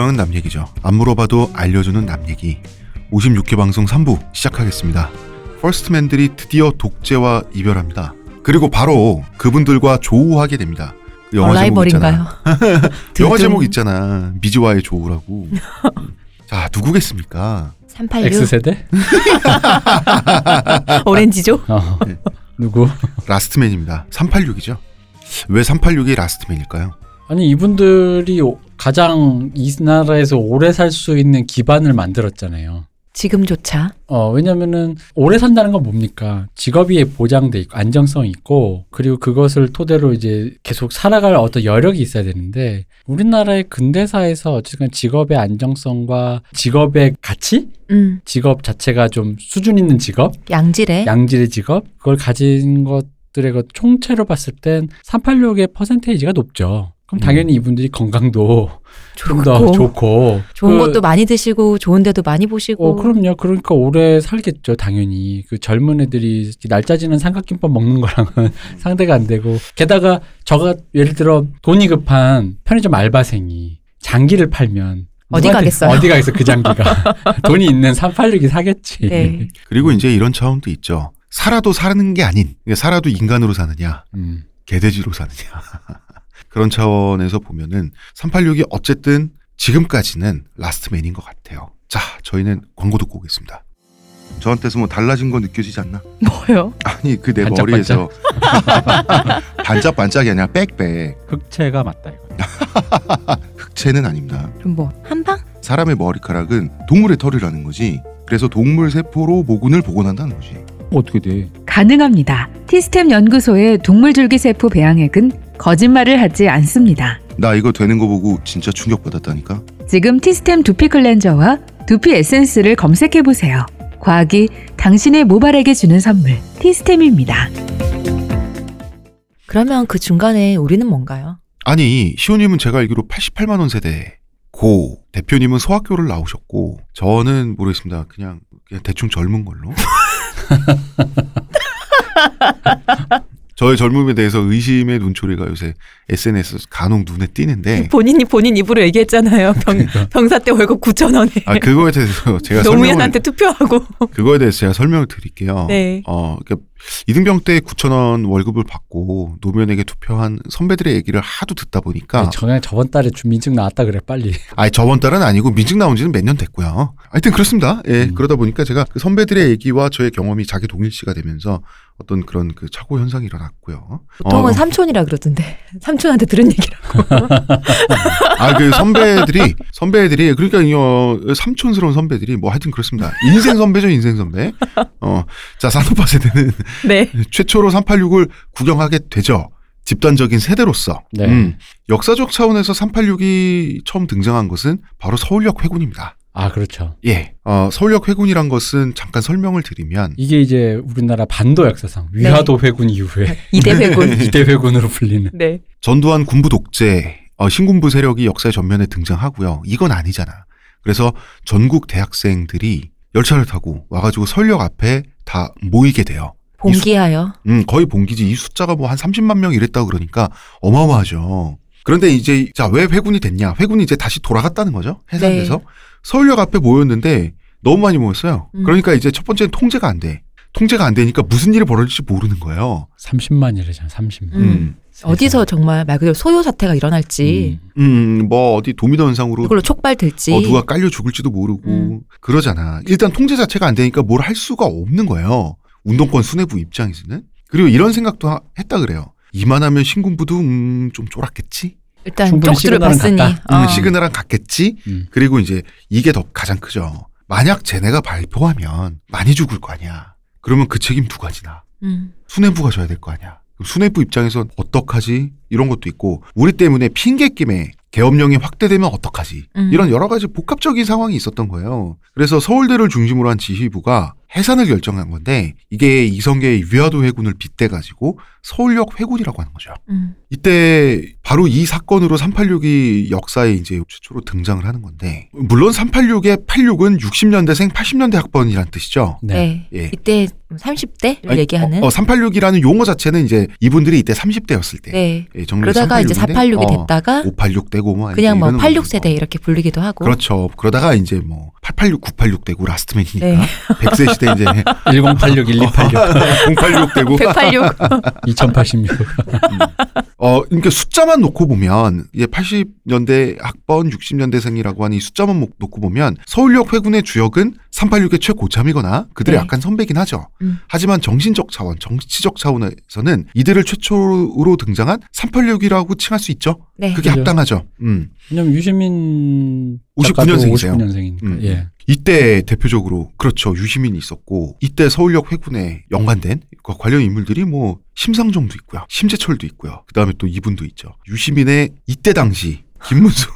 경향은 남 얘기죠. 안 물어봐도 알려주는 남 얘기. 56회 방송 3부 시작하겠습니다. first man들이 드디어 독재와 이별합니다. 그리고 바로 그분들과 조우하게 됩니다. 그 영화 제목 있잖아. 영화. 제목 있잖아. 미지와의 조우라고. 자, 누구겠습니까? 386 X세대? 오렌지족? 어. 네. 누구? last man입니다. 386이죠. 왜 386이 라스트맨일까요? 아니 이분들이 오- 가장 이 나라에서 오래 살 수 있는 기반을 만들었잖아요. 지금조차 어, 왜냐면은 오래 산다는 건 뭡니까? 직업이 보장돼 있고 안정성이 있고 그리고 그것을 토대로 이제 계속 살아갈 어떤 여력이 있어야 되는데 우리나라의 근대사에서 어쨌든 직업의 안정성과 직업의 가치? 음, 직업 자체가 좀 수준 있는 직업? 양질의 양질의 직업? 그걸 가진 것 들의 그 총체로 봤을 땐 386의 퍼센테이지가 높죠. 그럼 음. 당연히 이분들이 건강도 좀더 좋고 좋고 좋은 그- 것도 많이 드시고 좋은 데도 많이 보시고 어, 그럼요. 그러니까 오래 살겠죠, 당연히. 그 젊은 애들이 날짜 지는 삼각김밥 먹는 거랑은 상대가 안 되고. 게다가 저가 예를 들어 돈이 급한 편의점 알바생이 장기를 팔면 어디 가겠어요? 어디 가겠어, 그 장기가. 돈이 있는 386이 사겠지. 네. 그리고 이제 이런 차원도 있죠. 살아도 사는 게 아닌, 그러니까 살아도 인간으로 사느냐, 음. 개돼지로 사느냐. 그런 차원에서 보면은 386이 어쨌든 지금까지는 last man인 것 같아요. 자, 저희는 광고 듣고 오겠습니다. 저한테서 뭐 달라진 거 느껴지지 않나? 뭐요? 아니 그 내? 머리에서 반짝반짝이 아니라 빽빽 흑채가 맞다, 이거. 흑채는 아닙니다. 그럼 뭐 한방? 사람의 머리카락은 동물의 털이라는 거지. 그래서 동물 세포로 모근을 복원한다는 거지. 어떻게 돼? 가능합니다. 티스템 연구소의 동물줄기세포 배양액은 거짓말을 하지 않습니다. 나 이거 되는 거 보고 진짜 충격받았다니까. 지금 티스템 두피 클렌저와 두피 에센스를 검색해 보세요. 과학이 당신의 모발에게 주는 선물 티스템입니다. 그러면 그 중간에 우리는 뭔가요? 아니 시호님은 제가 알기로 88만 원 세대 고 대표님은 소학교를 나오셨고 저는 모르겠습니다. 그냥 그냥 대충 젊은 걸로. 저의 젊음에 대해서 의심의 눈초리가 요새 SNS에서 간혹 눈에 띄는데 본인이 본인 입으로 얘기했잖아요. 병, 병사 때 월급 9천 원에 아 그거에 대해서 제가 설명을 노무현한테 투표하고. 그거에 대해서 제가 설명을 드릴게요. 네. 어, 그러니까 이등병 때 9천 원 월급을 받고 노무현에게 투표한 선배들의 얘기를 하도 듣다 보니까 네, 그냥 저번 달에 주민증 나왔다 그래, 빨리. 아니 저번 달은 아니고 민증 나온 지는 몇 년 됐고요. 하여튼 그렇습니다. 예, 음. 그러다 보니까 제가 그 선배들의 얘기와 저의 경험이 자기 동일시가 되면서 어떤 그런 그 착오 현상이 일어났고요. 보통은 어, 삼촌이라 그러던데 삼촌한테 들은 얘기라고. 아, 그 선배들이, 선배들이, 그러니까, 어, 삼촌스러운 선배들이, 뭐 하여튼 그렇습니다. 인생 선배죠, 인생 선배. 어, 자, 산오파 세대는 네. 최초로 386을 구경하게 되죠. 집단적인 세대로서. 네. 음, 역사적 차원에서 386이 처음 등장한 것은 바로 서울역 회군입니다. 아, 그렇죠. 예. 어, 서울역 회군이란 것은 잠깐 설명을 드리면, 이게 이제 우리나라 반도 역사상 위화도 회군 이후에 이대 회군. 이대 회군으로 불리는. 네. 전두환 군부 독재, 어, 신군부 세력이 역사의 전면에 등장하고요. 이건 아니잖아. 그래서 전국 대학생들이 열차를 타고 와가지고 서울역 앞에 다 모이게 돼요. 봉기하여. 음, 거의 봉기지. 이 숫자가 뭐 한 30만 명 이랬다고 그러니까 어마어마하죠. 그런데 이제, 자, 왜 회군이 됐냐? 회군이 이제 다시 돌아갔다는 거죠. 해산돼서. 네. 서울역 앞에 모였는데 너무 많이 모였어요. 음. 그러니까 이제 첫 번째는 통제가 안 돼. 통제가 안 되니까 무슨 일이 벌어질지 모르는 거예요. 30만이래잖아, 30만. 음. 어디서 정말 말 그대로 소요 사태가 일어날지 음. 음, 뭐 어디 도미노 현상으로 이걸로 촉발될지. 어, 누가 깔려 죽을지도 모르고 음. 그러잖아. 일단 통제 자체가 안 되니까 뭘 할 수가 없는 거예요. 운동권 수뇌부 입장에서는. 그리고 이런 생각도 하- 했다 그래요. 이만하면 신군부도 음, 좀 쫄았겠지. 일단 시그널은 봤으니. 갔다. 음, 어. 시그널랑 갔겠지. 음. 그리고 이제 이게 더 가장 크죠. 만약 쟤네가 발표하면 많이 죽을 거 아니야. 그러면 그 책임 누가 지나? 음. 수뇌부가 져야 될 거 아니야. 그럼 수뇌부 입장에선 어떡하지? 이런 것도 있고 우리 때문에 핑계 김에 계엄령이 확대되면 어떡하지? 음. 이런 여러 가지 복합적인 상황이 있었던 거예요. 그래서 서울대를 중심으로 한 지휘부가 해산을 결정한 건데 이게 이성계의 위화도 회군을 빗대 가지고 서울역 회군이라고 하는 거죠. 음. 이때 바로 이 사건으로 386이 역사에 이제 최초로 등장을 하는 건데 물론 386의 86은 60년대생 80년대 학번이란 뜻이죠. 네. 네. 예. 이때 30대를 아니, 얘기하는. 어, 어, 386이라는 용어 자체는 이제 이분들이 이때 30대였을 때 네. 예, 그러다가 이제 386인데, 486이 어, 됐다가 586되 고 되고 뭐 그냥 뭐 이러는 86세대 거죠. 이렇게 불리기도 하고. 그렇죠. 그러다가 이제 뭐 886, 986 되고 라스트맨이니까 네. 100세 시대 이제 1086, 1286, 086 되고 186. 2086. 어, 그러니까 숫자만 놓고 보면 이제 80년대 학번 60년대생이라고 하는 이 숫자만 모- 놓고 보면 서울역 회군의 주역은 386의 최고참이거나 그들의 네. 약간 선배긴 하죠. 음. 하지만 정신적 차원, 정치적 차원에서는 이들을 최초로 등장한 386이라고 칭할 수 있죠. 네. 그게 그죠. 합당하죠. 음. 왜냐면 유시민 59 년생이세요. 59년생이니까. 음. 예. 이때 대표적으로 그렇죠 유시민이 있었고 이때 서울역 회군에 연관된 그 관련 인물들이 뭐 심상정도 있고요 심재철도 있고요 그 다음에 또 이분도 있죠 유시민의 이때 당시 김문수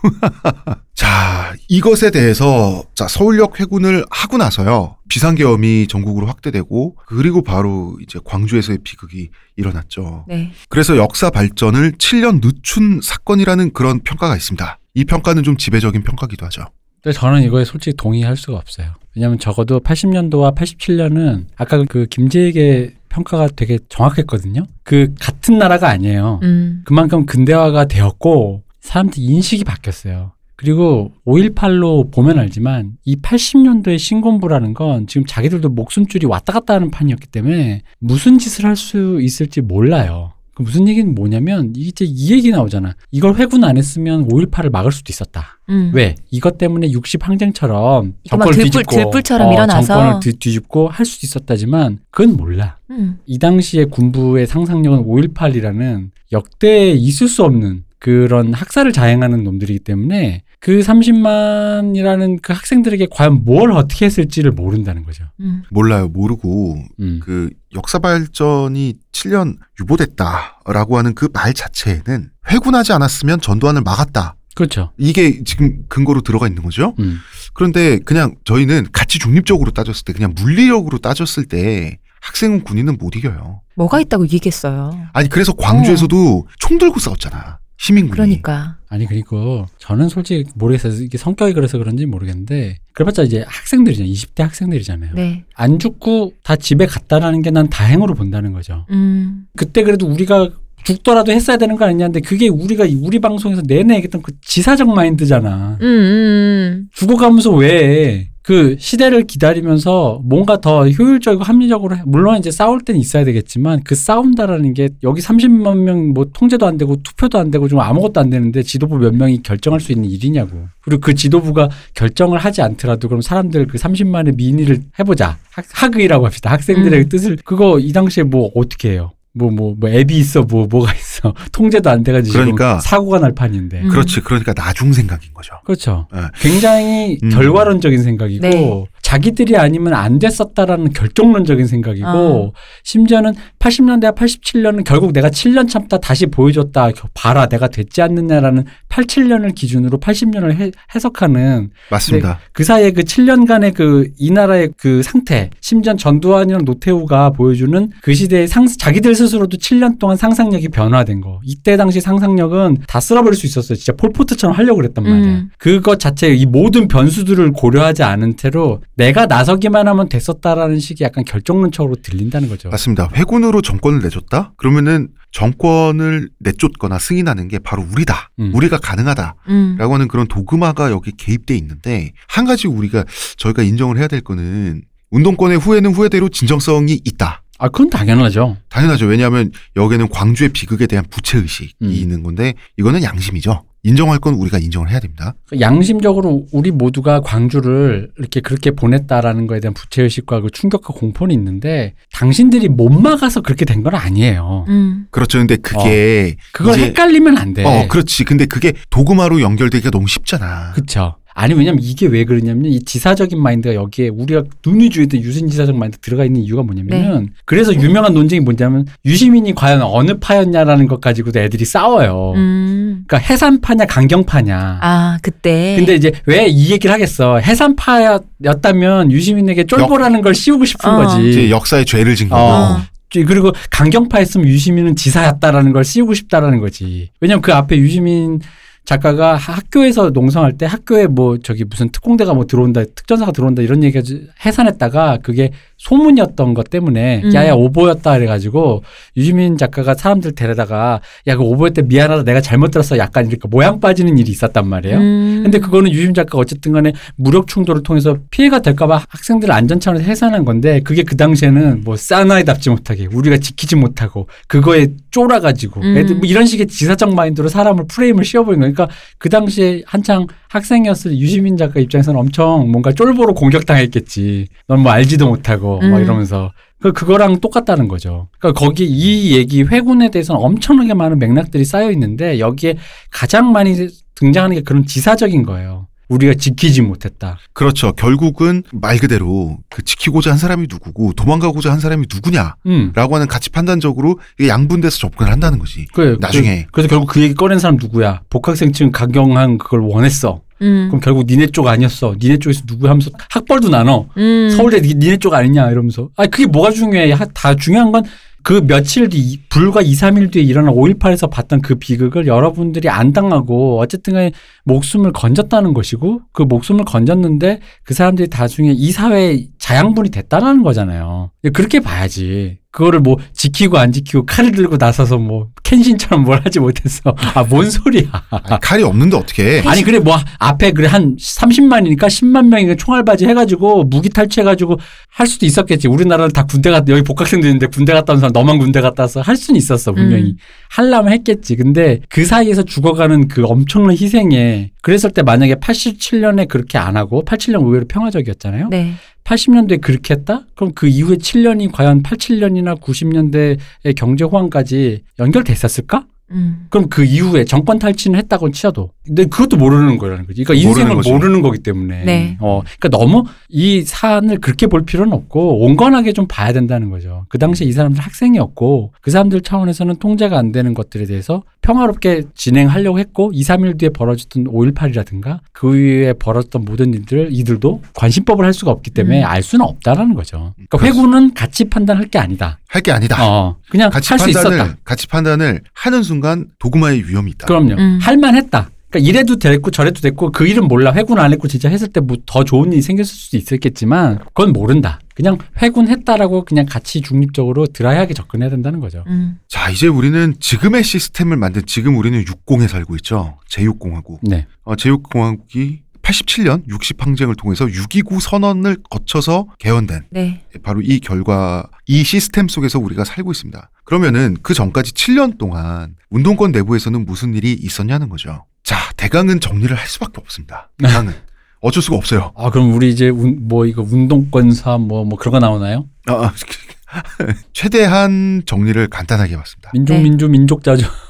자 이것에 대해서 자 서울역 회군을 하고 나서요 비상계엄이 전국으로 확대되고 그리고 바로 이제 광주에서의 비극이 일어났죠 네. 그래서 역사 발전을 7년 늦춘 사건이라는 그런 평가가 있습니다 이 평가는 좀 지배적인 평가기도 하죠 근데 저는 이거에 솔직히 동의할 수가 없어요. 왜냐하면 적어도 80년도와 87년은 아까 그 김재익의 평가가 되게 정확했거든요. 그 같은 나라가 아니에요. 음. 그만큼 근대화가 되었고 사람들 인식이 바뀌었어요. 그리고 5.18로 보면 알지만 이 80년도의 신군부라는 건 지금 자기들도 목숨줄이 왔다 갔다 하는 판이었기 때문에 무슨 짓을 할 수 있을지 몰라요. 그 무슨 얘기는 뭐냐면 이제 이 얘기 나오잖아. 이걸 회군 안 했으면 5.18을 막을 수도 있었다. 음. 왜? 이것 때문에 60 항쟁처럼 정권을 들불- 뒤집고 들불처럼 어, 일어나서. 정권을 뒤, 뒤집고 할 수도 있었다지만 그건 몰라. 음. 이 당시의 군부의 상상력은 5.18이라는 역대 있을 수 없는 그런 학살을 자행하는 놈들이기 때문에 그 30만이라는 그 학생들에게 과연 뭘 어떻게 했을지를 모른다는 거죠. 음. 몰라요 모르고 음. 그 역사 발전이 7년 유보됐다라고 하는 그 말 자체에는 회군하지 않았으면 전두환을 막았다. 그렇죠. 이게 지금 근거로 들어가 있는 거죠. 음. 그런데 그냥 저희는 가치 중립적으로 따졌을 때 그냥 물리력으로 따졌을 때 학생은 군인은 못 이겨요. 뭐가 있다고 이기겠어요. 아니 그래서 광주에서도 총 들고 싸웠잖아. 시민군이. 그러니까. 아니 그리고 저는 솔직히 모르겠어요. 이게 성격이 그래서 그런지 모르겠는데 그래봤자 이제 학생들이잖아요. 20대 학생들이잖아요. 네. 안 죽고 다 집에 갔다라는 게 난 다행으로 본다는 거죠. 음. 그때 그래도 우리가 죽더라도 했어야 되는 거 아니냐는데 그게 우리가 우리 방송에서 내내 얘기했던 그 지사적 마인드잖아. 음, 음. 죽어가면서 왜 그 시대를 기다리면서 뭔가 더 효율적이고 합리적으로 해. 물론 이제 싸울 때는 있어야 되겠지만 그 싸운다라는 게 여기 30만 명 뭐 통제도 안 되고 투표도 안 되고 좀 아무것도 안 되는데 지도부 몇 명이 결정할 수 있는 일이냐고. 그리고 그 지도부가 결정을 하지 않더라도 그럼 사람들 그 30만의 민의를 해보자. 학, 학의라고 합시다. 학생들의 음. 뜻을 그거 이 당시에 뭐 어떻게 해요? 뭐 뭐 뭐 앱이 있어 뭐 뭐가 있어 통제도 안 돼가지고 그러니까. 사고가 날 판인데 음. 그렇지. 그러니까 나중 생각인 거죠. 그렇죠. 예. 굉장히 음. 결과론적인 생각이고 네. 자기들이 아니면 안 됐었다라는 결정론적인 생각이고 어. 심지어는 80년대와 87년은 결국 내가 7년 참다 다시 보여줬다 봐라 내가 됐지 않느냐라는 87년을 기준으로 80년을 해, 해석하는 맞습니다. 그 사이에 그 7년간의 그 이 나라의 그 상태, 심지어 전두환이랑 노태우가 보여주는 그 시대의 상, 자기들 스스로도 7년 동안 상상력이 변화 된 거. 이때 당시 상상력은 다 쓸어버릴 수 있었어요. 진짜 폴포트처럼 하려고 그랬단 말이야. 음. 그것 자체 이 모든 변수들을 고려하지 않은 채로 내가 나서기만 하면 됐었다라는 식이 약간 결정론적으로 들린다는 거죠. 맞습니다. 회군으로 정권을 내줬다? 그러면은 정권을 내쫓거나 승인하는 게 바로 우리다. 음. 우리가 가능하다. 음. 라고 하는 그런 도그마가 여기 개입돼 있는데 한 가지 우리가 저희가 인정을 해야 될 거는 운동권의 후회는 후회대로 진정성이 있다. 아, 그건 당연하죠. 당연하죠. 왜냐하면 여기는 광주의 비극에 대한 부채 의식이 음. 있는 건데 이거는 양심이죠. 인정할 건 우리가 인정을 해야 됩니다. 양심적으로 우리 모두가 광주를 이렇게 그렇게 보냈다라는 거에 대한 부채 의식과 그 충격과 공포는 있는데 당신들이 못 막아서 그렇게 된 건 아니에요. 음. 그렇죠. 근데 그게 그걸 이제- 헷갈리면 안 돼. 어 그렇지. 근데 그게 도그마로 연결되기가 너무 쉽잖아. 그쵸. 아니, 왜냐면 이게 왜 그러냐면 이 지사적인 마인드가 여기에 우리가 눈이 주의던 유신 지사적 마인드 들어가 있는 이유가 뭐냐면은 그래서 유명한 논쟁이 뭐냐면 유시민이 과연 어느 파였냐라는 것 가지고도 애들이 싸워요. 음. 그러니까 해산파냐 강경파냐. 아, 그때. 근데 이제 왜 이 얘기를 하겠어? 해산파였다면 유시민에게 쫄보라는 걸 씌우고 싶은 어. 거지. 역사의 죄를 진 거고. 어. 그리고 강경파였으면 유시민은 지사였다라는 걸 씌우고 싶다라는 거지. 왜냐면 그 앞에 유시민 작가가 학교에서 농성할 때 학교에 뭐 저기 무슨 특공대가 뭐 들어온다 특전사가 들어온다 이런 얘기가 해산했다가 그게 소문이었던 것 때문에 음. 야야 오보였다 그래가지고 유시민 작가가 사람들 데려다가 야 그 오보였대 미안하다 내가 잘못 들었어 약간 이렇게 모양 빠지는 일이 있었단 말이에요. 음. 근데 그거는 유시민 작가가 어쨌든 간에 무력 충돌을 통해서 피해가 될까봐 학생들 안전 차원에서 해산한 건데 그게 그 당시에는 뭐 사나이답지 못하게 우리가 지키지 못하고 그거에 쫄아가지고 음. 애들 뭐 이런 식의 지사적 마인드로 사람을 프레임을 씌워버린 거 니까 그 당시에 한창 학생이었을 유시민 작가 입장에서는 엄청 뭔가 쫄보로 공격당했겠지. 넌 뭐 알지도 못하고 막 음. 이러면서 그 그거랑 똑같다는 거죠. 그러니까 거기 이 얘기 회군에 대해서는 엄청나게 많은 맥락들이 쌓여 있는데 여기에 가장 많이 등장하는 게 그런 지사적인 거예요. 우리가 지키지 못했다. 그렇죠. 결국은 말 그대로 그 지키고자 한 사람이 누구고 도망가고자 한 사람이 누구냐라고 음. 하는 가치 판단적으로 이게 양분돼서 접근을 한다는 거지. 그래, 나중에. 그, 래서 결국 그 얘기 꺼낸 사람 누구야? 복학생층 강경한 그걸 원했어. 음. 그럼 결국 니네 쪽 아니었어. 니네 쪽에서 누구 하면서 학벌도 나눠. 음. 서울대 니- 니네 쪽 아니냐 이러면서. 아 그게 뭐가 중요해? 하- 다 중요한 건 그 며칠 뒤 불과 2, 3일 뒤에 일어난 5.18에서 봤던 그 비극을 여러분들이 안 당하고 어쨌든 간에 목숨을 건졌다는 것이고 그 목숨을 건졌는데 그 사람들이 나중에 이 사회의 자양분이 됐다는 거잖아요. 그렇게 봐야지. 그거를 뭐 지키고 안 지키고 칼을 들고 나서서 뭐 켄신처럼 뭘 하지 못했어. 아뭔 소리야. 아니, 칼이 없는데 어떻게? 아니 그래 뭐 앞에 그래 한 30만이니까 10만 명이 총알바지 해가지고 무기 탈취해가지고 할 수도 있었겠지. 우리나라는 다 군대 갔 여기 복학생들 있는데 군대 갔다 온 사람 너만 군대 갔다 와서 할 수는 있었어 분명히 음. 하려면 했겠지. 근데 그 사이에서 죽어가는 그 엄청난 희생에 그랬을 때 만약에 87년에 그렇게 안 하고 87년 의외로 평화적이었잖아요. 네. 80년대에 그렇게 했다? 그럼 그 이후에 7년이 과연 87년이나 90년대의 경제 호황까지 연결됐었을까? 음. 그럼 그 이후에 정권 탈취는 했다고 치셔도 근데 그것도 모르는 거라는 거지. 그러니까 모르는 인생을 거지. 모르는 거기 때문에. 네. 어, 그러니까 너무 이 사안을 그렇게 볼 필요는 없고 온건하게 좀 봐야 된다는 거죠. 그 당시에 이 사람들 학생이었고 그 사람들 차원에서는 통제가 안 되는 것들에 대해서 평화롭게 진행하려고 했고 2, 3일 뒤에 벌어졌던 5.18이라든가 그 이후에 벌어졌던 모든 일들 이들도 관심법을 할 수가 없기 때문에 음. 알 수는 없다라는 거죠. 그러니까 그렇습니다. 회군은 가치 판단할 게 아니다. 할 게 아니다. 어, 그냥 할 수 있었다. 가치 판단을 하는 순간 도구마의 위험이 있다. 그럼요. 음. 할만했다. 그러니까 이래도 됐고 저래도 됐고 그 일은 몰라. 회군 안 했고 진짜 했을 때 뭐 더 좋은 일이 생겼을 수도 있었겠지만 그건 모른다. 그냥 회군했다라고 그냥 같이 중립적으로 드라이하게 접근해야 된다는 거죠. 음. 자, 이제 우리는 지금의 시스템을 만든 지금 우리는 60에 살고 있죠. 제6공화국. 네. 어, 제6공화국이 87년 60항쟁을 통해서 6.29 선언을 거쳐서 개헌된 네. 바로 이 결과, 이 시스템 속에서 우리가 살고 있습니다. 그러면은 그 전까지 7년 동안 운동권 내부에서는 무슨 일이 있었냐는 거죠. 자, 대강은 정리를 할 수밖에 없습니다. 대강은. 어쩔 수가 없어요. 아 그럼 우리 이제 운, 뭐 이거 운동권사 뭐 뭐 그런 거 나오나요? 아, 아, 최대한 정리를 간단하게 해봤습니다. 민족 네. 민주 민족자죠.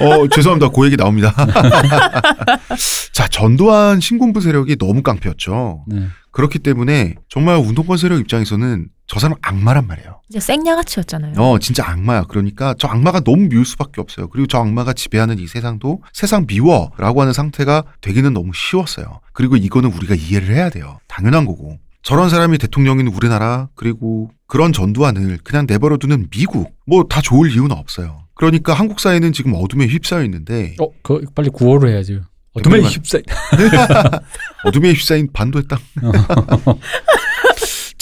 어, 죄송합니다. 그 얘기 나옵니다. 자, 전두환 신군부 세력이 너무 깡패였죠. 네. 그렇기 때문에 정말 운동권 세력 입장에서는 저 사람 악마란 말이에요. 진짜 생양아치였잖아요. 어, 진짜 악마야. 그러니까 저 악마가 너무 미울 수밖에 없어요. 그리고 저 악마가 지배하는 이 세상도 세상 미워라고 하는 상태가 되기는 너무 쉬웠어요. 그리고 이거는 우리가 이해를 해야 돼요. 당연한 거고. 저런 사람이 대통령인 우리나라 그리고 그런 전두환을 그냥 내버려두는 미국 뭐 다 좋을 이유는 없어요. 그러니까 한국 사회는 지금 어둠에 휩싸여 있는데 어, 그 빨리 구호로 해야죠. 어둠에 잠깐만. 휩싸. 어둠에 휩싸인 반도의 땅.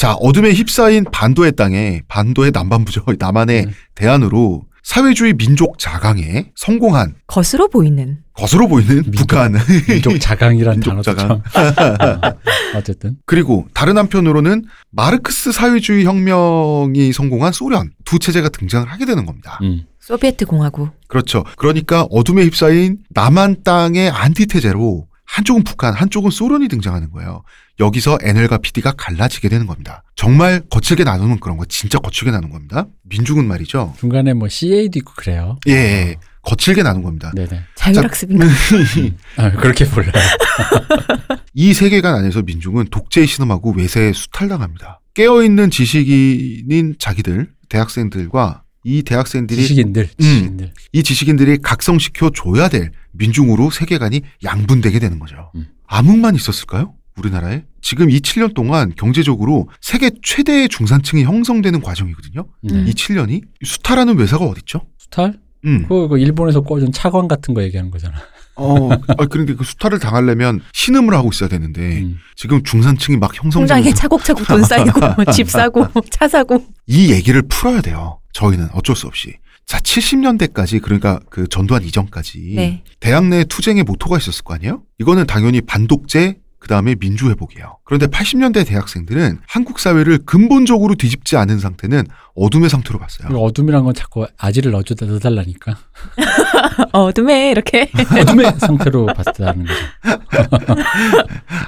자, 어둠에 휩싸인 반도의 땅에 반도의 남반부죠. 남한의 네. 대안으로 사회주의 민족 자강에 성공한 것으로 보이는. 것으로 보이는 민족- 북한. 민족 자강이란 민족 단어도 자강. 참. 어, 어쨌든 그리고 다른 한편으로는 마르크스 사회주의 혁명이 성공한 소련 두 체제가 등장을 하게 되는 겁니다. 음. 소비에트 공화국. 그렇죠. 그러니까 어둠에 휩싸인 남한 땅의 안티테제로 한쪽은 북한, 한쪽은 소련이 등장하는 거예요. 여기서 NL과 PD가 갈라지게 되는 겁니다. 정말 거칠게 나누는 그런 거 진짜 거칠게 나눈 겁니다. 민중은 말이죠. 중간에 뭐 CA도 있고 그래요. 예, 예. 거칠게 나눈 겁니다. 네네. 자율학습인가? 아, 그렇게 몰라요. 이 세계관 안에서 민중은 독재에 신음하고 외세에 수탈당합니다. 깨어있는 지식인인 자기들, 대학생들과 이 대학생들이 지식인들, 지식인들. 이 지식인들이 각성시켜 줘야 될 민중으로 세계관이 양분되게 되는 거죠. 음. 암흑만 있었을까요? 우리나라에? 지금 이 7년 동안 경제적으로 세계 최대의 중산층이 형성되는 과정이거든요. 네. 이 7년이 수탈하는 외사가 어딨죠? 수탈? 음. 그거, 일본에서 꽂은 차관 같은 거 얘기하는 거잖아. 어, 아, 그런데 그 수탈을 당하려면 신음을 하고 있어야 되는데 음. 지금 중산층이 막 형성되면서 통장에 차곡차곡 돈 쌓이고 집 사고 차 사고. 이 얘기를 풀어야 돼요. 저희는 어쩔 수 없이. 자, 70년대까지 그러니까 그 전두환 이전까지 네. 대학 내 투쟁의 모토가 있었을 거 아니에요? 이거는 당연히 반독재 그다음에 민주 회복이에요. 그런데 80년대 대학생들은 한국 사회를 근본적으로 뒤집지 않은 상태는 어둠의 상태로 봤어요. 어둠이란 건 자꾸 아지를 넣어줘 넣어달라니까 어둠에 이렇게. 어둠의 상태로 봤다는 거죠.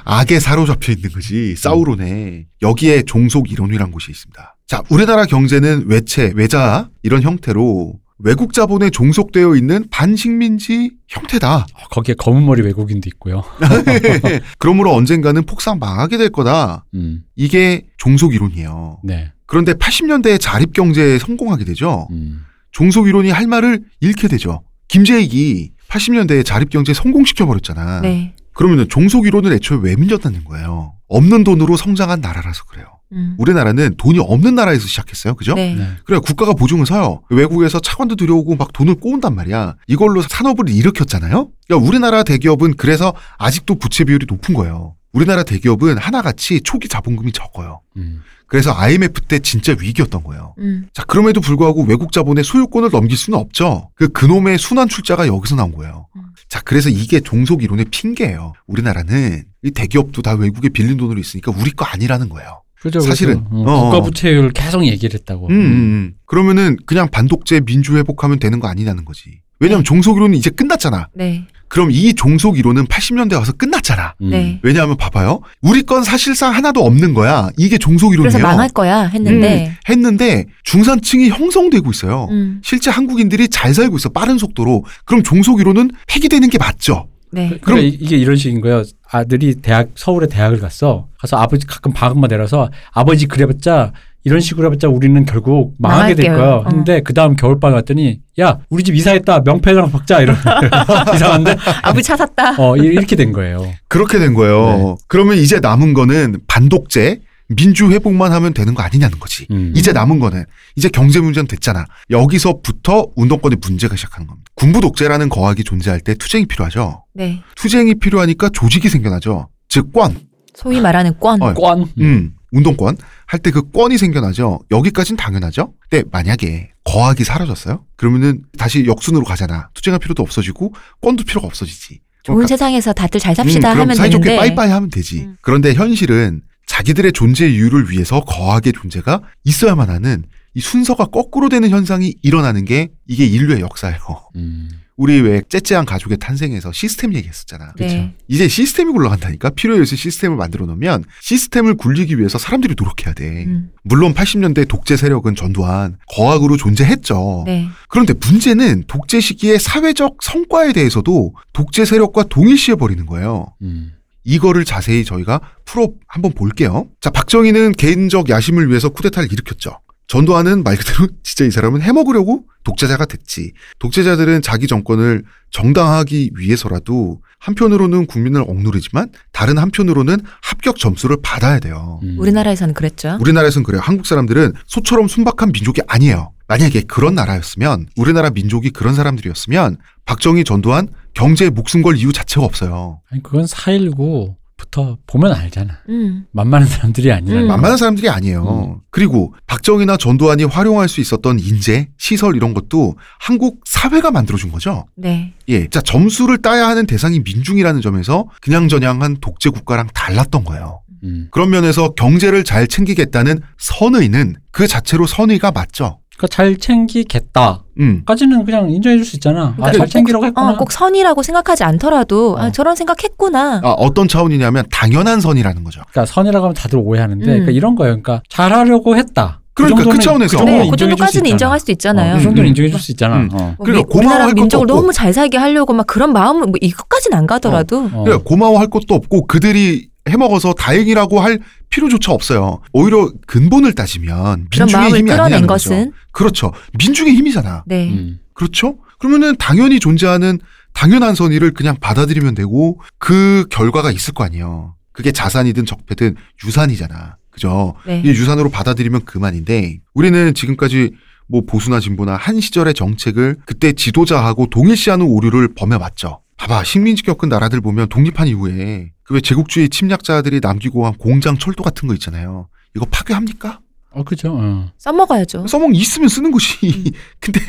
악에 사로잡혀 있는 거지. 사우론에 여기에 종속 이론이란 곳이 있습니다. 자, 우리나라 경제는 외채, 외자 이런 형태로 외국 자본에 종속되어 있는 반식민지 형태다. 어, 거기에 검은 머리 외국인도 있고요. 그러므로 언젠가는 폭삭 망하게 될 거다. 음, 이게 종속 이론이에요. 네. 그런데 80년대에 자립 경제에 성공하게 되죠. 음, 종속 이론이 할 말을 잃게 되죠. 김재익이 80년대에 자립 경제 성공시켜 버렸잖아. 네. 그러면은 종속 이론을 애초에 왜 믿었다는 거예요. 없는 돈으로 성장한 나라라서 그래요. 음. 우리나라는 돈이 없는 나라에서 시작했어요. 그죠? 네. 네. 그래 국가가 보증을 서요. 외국에서 차관도 들여오고 막 돈을 꼬은단 말이야. 이걸로 산업을 일으켰잖아요. 그러니까 우리나라 대기업은 그래서 아직도 부채 비율이 높은 거예요. 우리나라 대기업은 하나같이 초기 자본금이 적어요. 음, 그래서 IMF 때 진짜 위기였던 거예요. 음. 자, 그럼에도 불구하고 외국 자본의 소유권을 넘길 수는 없죠. 그 그놈의 순환 출자가 여기서 나온 거예요. 음. 자, 그래서 이게 종속 이론의 핑계예요. 우리나라는 이 대기업도 다 외국에 빌린 돈으로 있으니까 우리 거 아니라는 거예요. 그죠. 사실은, 그래서, 어, 어, 국가 어. 부채율 계속 얘기를 했다고. 음, 음, 음. 그러면은 그냥 반독재 민주 회복하면 되는 거 아니냐는 거지. 왜냐하면 종속 이론은 이제 끝났잖아. 네. 그럼 이 종속 이론은 80년대 와서 끝났잖아. 음. 네. 왜냐하면 봐봐요. 우리 건 사실상 하나도 없는 거야. 이게 종속 이론이에요. 그래서 망할 거야 했는데. 음, 했는데 중산층이 형성되고 있어요. 음. 실제 한국인들이 잘 살고 있어 빠른 속도로. 그럼 종속 이론은 폐기되는 게 맞죠. 네. 그럼 그럼- 이- 이게 이런 식인 거예요. 아들이 대학 서울에 대학을 갔어. 가서 아버지 가끔 방학만 내려서 아버지 그래봤자 이런 식으로 해봤자 우리는 결국 망하게 될. 거야. 어. 근데 그 다음 겨울방에 왔더니 야 우리 집 이사했다 명패랑 박자 이런 이상한데 아버지 차 샀다. 어 이- 이렇게 된 거예요. 그렇게 된 거예요. 그러면 이제 남은 거는 반독재, 민주 회복만 하면 되는 거 아니냐는 거지. 음. 이제 남은 거는 이제 경제 문제는 됐잖아. 여기서부터 운동권의 문제가 시작하는 겁니다. 군부 독재라는 거학이 존재할 때 투쟁이 필요하죠. 네. 투쟁이 필요하니까 조직이 생겨나죠. 즉 권, 소위 말하는 권. 어. 권. 음, 운동권 할 때 그 권이 생겨나죠. 여기까진 당연하죠. 근데 만약에 거학이 사라졌어요? 그러면은 다시 역순으로 가잖아. 투쟁할 필요도 없어지고 권도 필요가 없어지지. 좋은 그러니까 세상에서 다들 잘 삽시다 음, 하면 사이좋게 되는데. 빠이빠이 하면 되지. 음. 그런데 현실은 자기들의 존재 이유를 위해서 거학의 존재가 있어야만 하는 이 순서가 거꾸로 되는 현상이 일어나는 게 이게 인류의 역사예요. 음. 우리 왜 째째한 가족의 탄생에서 시스템 얘기했었잖아. 네. 이제 시스템이 굴러간다니까 필요에 의해서 시스템을 만들어 놓으면 시스템을 굴리기 위해서 사람들이 노력해야 돼. 음. 물론 80년대 독재 세력은 전두환 거학으로 존재했죠. 네. 그런데 문제는 독재 시기의 사회적 성과에 대해서도 독재 세력과 동일시해 버리는 거예요. 음. 이거를 자세히 저희가 풀어 한번 볼게요. 자, 박정희는 개인적 야심을 위해서 쿠데타를 일으켰죠. 전두환은 말 그대로 진짜 이 사람은 해먹으려고 독재자가 됐지. 독재자들은 자기 정권을 정당하기 위해서라도 한편으로는 국민을 억누르지만 다른 한편으로는 합격 점수를 받아야 돼요. 음. 우리나라에서는 그랬죠. 우리나라에서는 그래요. 한국 사람들은 소처럼 순박한 민족이 아니에요. 만약에 그런 나라였으면 우리나라 민족이 그런 사람들이었으면 박정희 전두환 경제에 목숨 걸 이유 자체가 없어요. 아니 그건 4.19 부터 보면 알잖아. 음. 만만한 사람들이 아니라. 음. 만만한 사람들이 아니에요. 그리고 박정희나 전두환이 활용할 수 있었던 인재, 시설 이런 것도 한국 사회가 만들어준 거죠. 네. 예. 자, 점수를 따야 하는 대상이 민중이라는 점에서 그냥저냥한 독재 국가랑 달랐던 거예요. 음. 그런 면에서 경제를 잘 챙기겠다는 선의는 그 자체로 선의가 맞죠. 그러니까 잘 챙기겠다. 음. 까지는 그냥 인정해 줄 수 있잖아. 아, 그러니까 잘 챙기라고 했구나. 어, 꼭 선이라고 생각하지 않더라도 아, 어. 저런 생각했구나. 아, 어떤 차원이냐면 당연한 선이라는 거죠. 그러니까 선이라고 하면 다들 오해하는데 음. 그러니까 이런 거예요. 그러니까 잘하려고 했다. 그러니까 그 정도는- 차원에서. 정도는 네, 그 정도까지는. 인정할 수 있잖아요. 어, 그 정도는 음. 인정해 줄 수 있잖아. 음. 어. 뭐 그러니까 미- 우리나라 고마워할 것도 민족을 없고. 너무 잘 살게 하려고 막 그런 마음을 뭐 이것까지는 안 가더라도 어. 그러니까 고마워할 것도 없고 그들이 해먹어서 다행이라고 할 필요조차 없어요. 오히려 근본을 따지면 민중의 힘이 끌어낸 아니냐는 것은 거죠. 그렇죠. 민중의 힘이잖아. 네. 음. 그렇죠? 그러면은 당연히 존재하는 당연한 선의를 그냥 받아들이면 되고 그 결과가 있을 거 아니에요. 그게 자산이든 적폐든 유산이잖아. 그죠? 네. 이 유산으로 받아들이면 그만인데 우리는 지금까지 뭐 보수나 진보나 한 시절의 정책을 그때 지도자하고 동일시하는 오류를 범해왔죠. 봐봐 식민지 겪은 나라들 보면 독립한 이후에 그 왜 제국주의 침략자들이 남기고 한 공장 철도 같은 거 있잖아요. 이거 파괴합니까? 어, 그죠. 어. 써먹어야죠. 써먹 있으면 쓰는 것이. 근데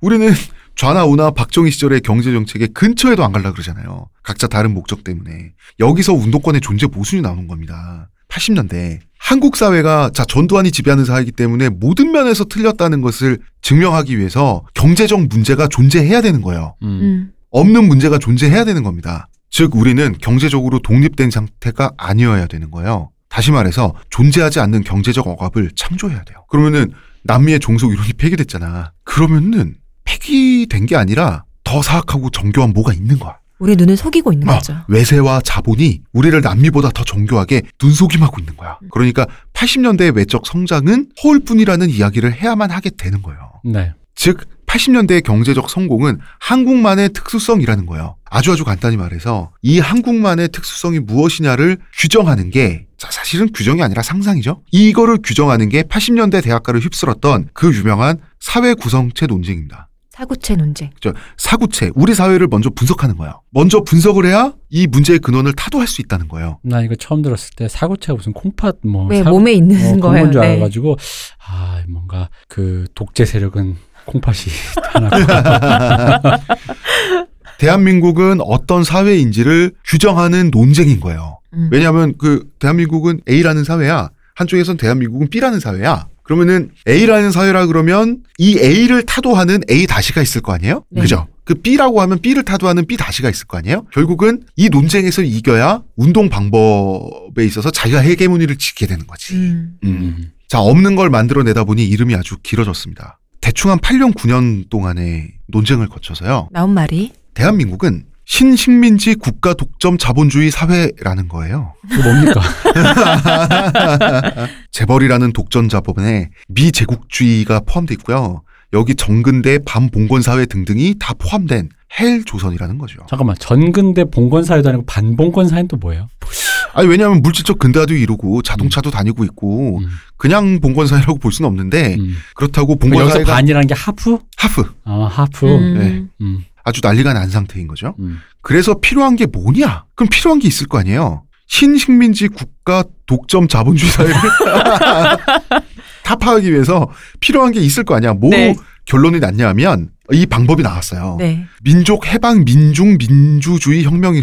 우리는 좌나 우나 박정희 시절의 경제 정책에 근처에도 안 갈라 그러잖아요. 각자 다른 목적 때문에. 여기서 운동권의 존재 모순이 나오는 겁니다. 80년대 한국 사회가 자 전두환이 지배하는 사회이기 때문에 모든 면에서 틀렸다는 것을 증명하기 위해서 경제적 문제가 존재해야 되는 거예요. 음. 음. 없는 문제가 존재해야 되는 겁니다. 즉 우리는 경제적으로 독립된 상태가 아니어야 되는 거예요. 다시 말해서 존재하지 않는 경제적 억압을 창조해야 돼요. 그러면은 남미의 종속 이론이 폐기됐잖아. 그러면은 폐기된 게 아니라 더 사악하고 정교한 뭐가 있는 거야. 우리 눈을 속이고 있는 아, 거죠. 외세와 자본이 우리를 남미보다 더 정교하게 눈속임하고 있는 거야. 그러니까 80년대의 외적 성장은 허울뿐이라는 이야기를 해야만 하게 되는 거예요. 네. 즉 80년대의 경제적 성공은 한국만의 특수성이라는 거예요. 아주 아주 간단히 말해서 이 한국만의 특수성이 무엇이냐를 규정하는 게 자, 사실은 규정이 아니라 상상이죠. 이거를 규정하는 게 80년대 대학가를 휩쓸었던 그 유명한 사회 구성체 논쟁입니다. 사구체 논쟁. 저 사구체, 우리 사회를 먼저 분석하는 거예요. 먼저 분석을 해야 이 문제의 근원을 타도할 수 있다는 거예요. 나 이거 처음 들었을 때 사고체가 무슨 콩팥 뭐왜 사- 몸에 있는 어, 그런 거예요. 건줄 네. 알아가지고 아 뭔가 그 독재 세력은 콩팥이 하나 대한민국은 어떤 사회인지를 규정하는 논쟁인 거예요. 음. 왜냐하면 그 대한민국은 A라는 사회야. 한쪽에선 대한민국은 B라는 사회야. 그러면은 A라는 사회라 그러면 이 A를 타도하는 A 다시가 있을 거 아니에요? 네. 그죠? 그 B라고 하면 B를 타도하는 B 다시가 있을 거 아니에요? 결국은 이 논쟁에서 이겨야 운동 방법에 있어서 자기가 헤게모니를 지키게 되는 거지. 음. 음. 자, 없는 걸 만들어내다 보니 이름이 아주 길어졌습니다. 대충 한 8년, 9년 동안의 논쟁을 거쳐서요. 나온 말이 대한민국은 신식민지 국가 독점 자본주의 사회라는 거예요. 그 뭡니까? 재벌이라는 독점 자본에 미제국주의가 포함되어 있고요. 여기 정근대 반봉건 사회 등등이 다 포함된 헬 조선이라는 거죠. 잠깐만 전근대 봉건 사회도 아니고 반봉건 사회는 또 뭐예요? 아니 왜냐하면 물질적 근대화도 이루고 자동차도 다니고 있고 음. 그냥 봉건 사회라고 볼 수는 없는데 음. 그렇다고 그럼 봉건 여기서 사회가 반이라는 게 하프? 하프 아 하프. 음. 네. 음. 아주 난리가 난 상태인 거죠. 음. 그래서 필요한 게 뭐냐? 그럼 필요한 게 있을 거 아니에요. 신식민지 국가 독점 자본주의 사회를 타파하기 위해서 필요한 게 있을 거 아니야. 뭐 네. 결론이 났냐면 이 방법이 나왔어요. 네. 민족 해방 민중 민주주의 혁명이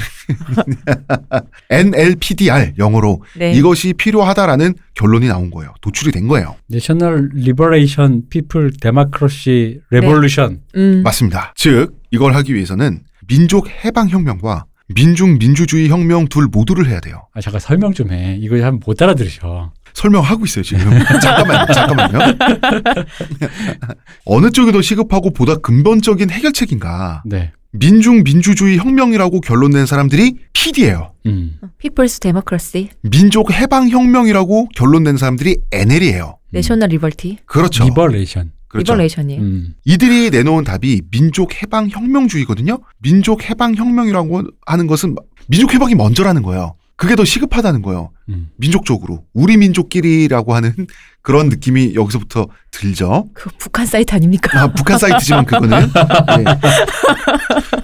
NLPDR 영어로 네. 이것이 필요하다라는 결론이 나온 거예요. 도출이 된 거예요. National Liberation People Democracy Revolution. 음. 맞습니다. 즉 이걸 하기 위해서는 민족 해방 혁명과 민중 민주주의 혁명 둘 모두를 해야 돼요. 아 잠깐 설명 좀 해. 이거 하면 못 알아들으셔. 설명하고 있어요 지금. 잠깐만요, 잠깐만요. 어느 쪽이 더 시급하고 보다 근본적인 해결책인가? 네. 민중 민주주의 혁명이라고 결론 낸 사람들이 PD예요. 음. People's Democracy, 민족 해방 혁명이라고 결론 낸 사람들이 NL이에요. National Liberty, 그렇죠. Liberation. 그렇죠. Liberation이에요. 음. 이들이 내놓은 답이 민족 해방 혁명주의거든요. 민족 해방 혁명이라고 하는 것은 민족 해방이 먼저라는 거예요. 그게 더 시급하다는 거예요. 음. 민족적으로 우리 민족끼리라고 하는 그런 느낌이 여기서부터 들죠. 그 북한 사이트 아닙니까? 아, 북한 사이트지만 그거는. 네.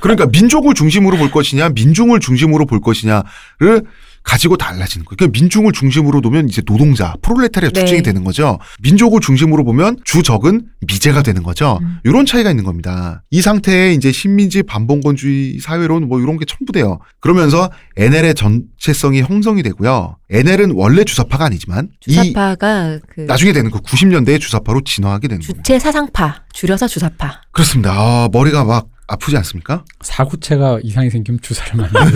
그러니까 민족을 중심으로 볼 것이냐, 민중을 중심으로 볼 것이냐를 가지고 달라지는 거예요. 그러니까 민중을 중심으로 놓으면 이제 노동자, 프롤레타리아 네. 특징이 되는 거죠. 민족을 중심으로 보면 주적은 미제가 되는 거죠. 음. 이런 차이가 있는 겁니다. 이 상태에 이제 신민지 반봉건주의 사회론 뭐 이런 게 첨부돼요. 그러면서 NL의 전체성이 형성이 되고요. NL은 원래 주사파가 아니지만 이 주사파가 그 나중에 되는 그 90년대의 주사파로 진화하게 되는 겁니다. 주체 사상파, 줄여서 주사파. 그렇습니다. 아, 머리가 막 아프지 않습니까? 사구체가 이상이 생기면 주사를 맞는.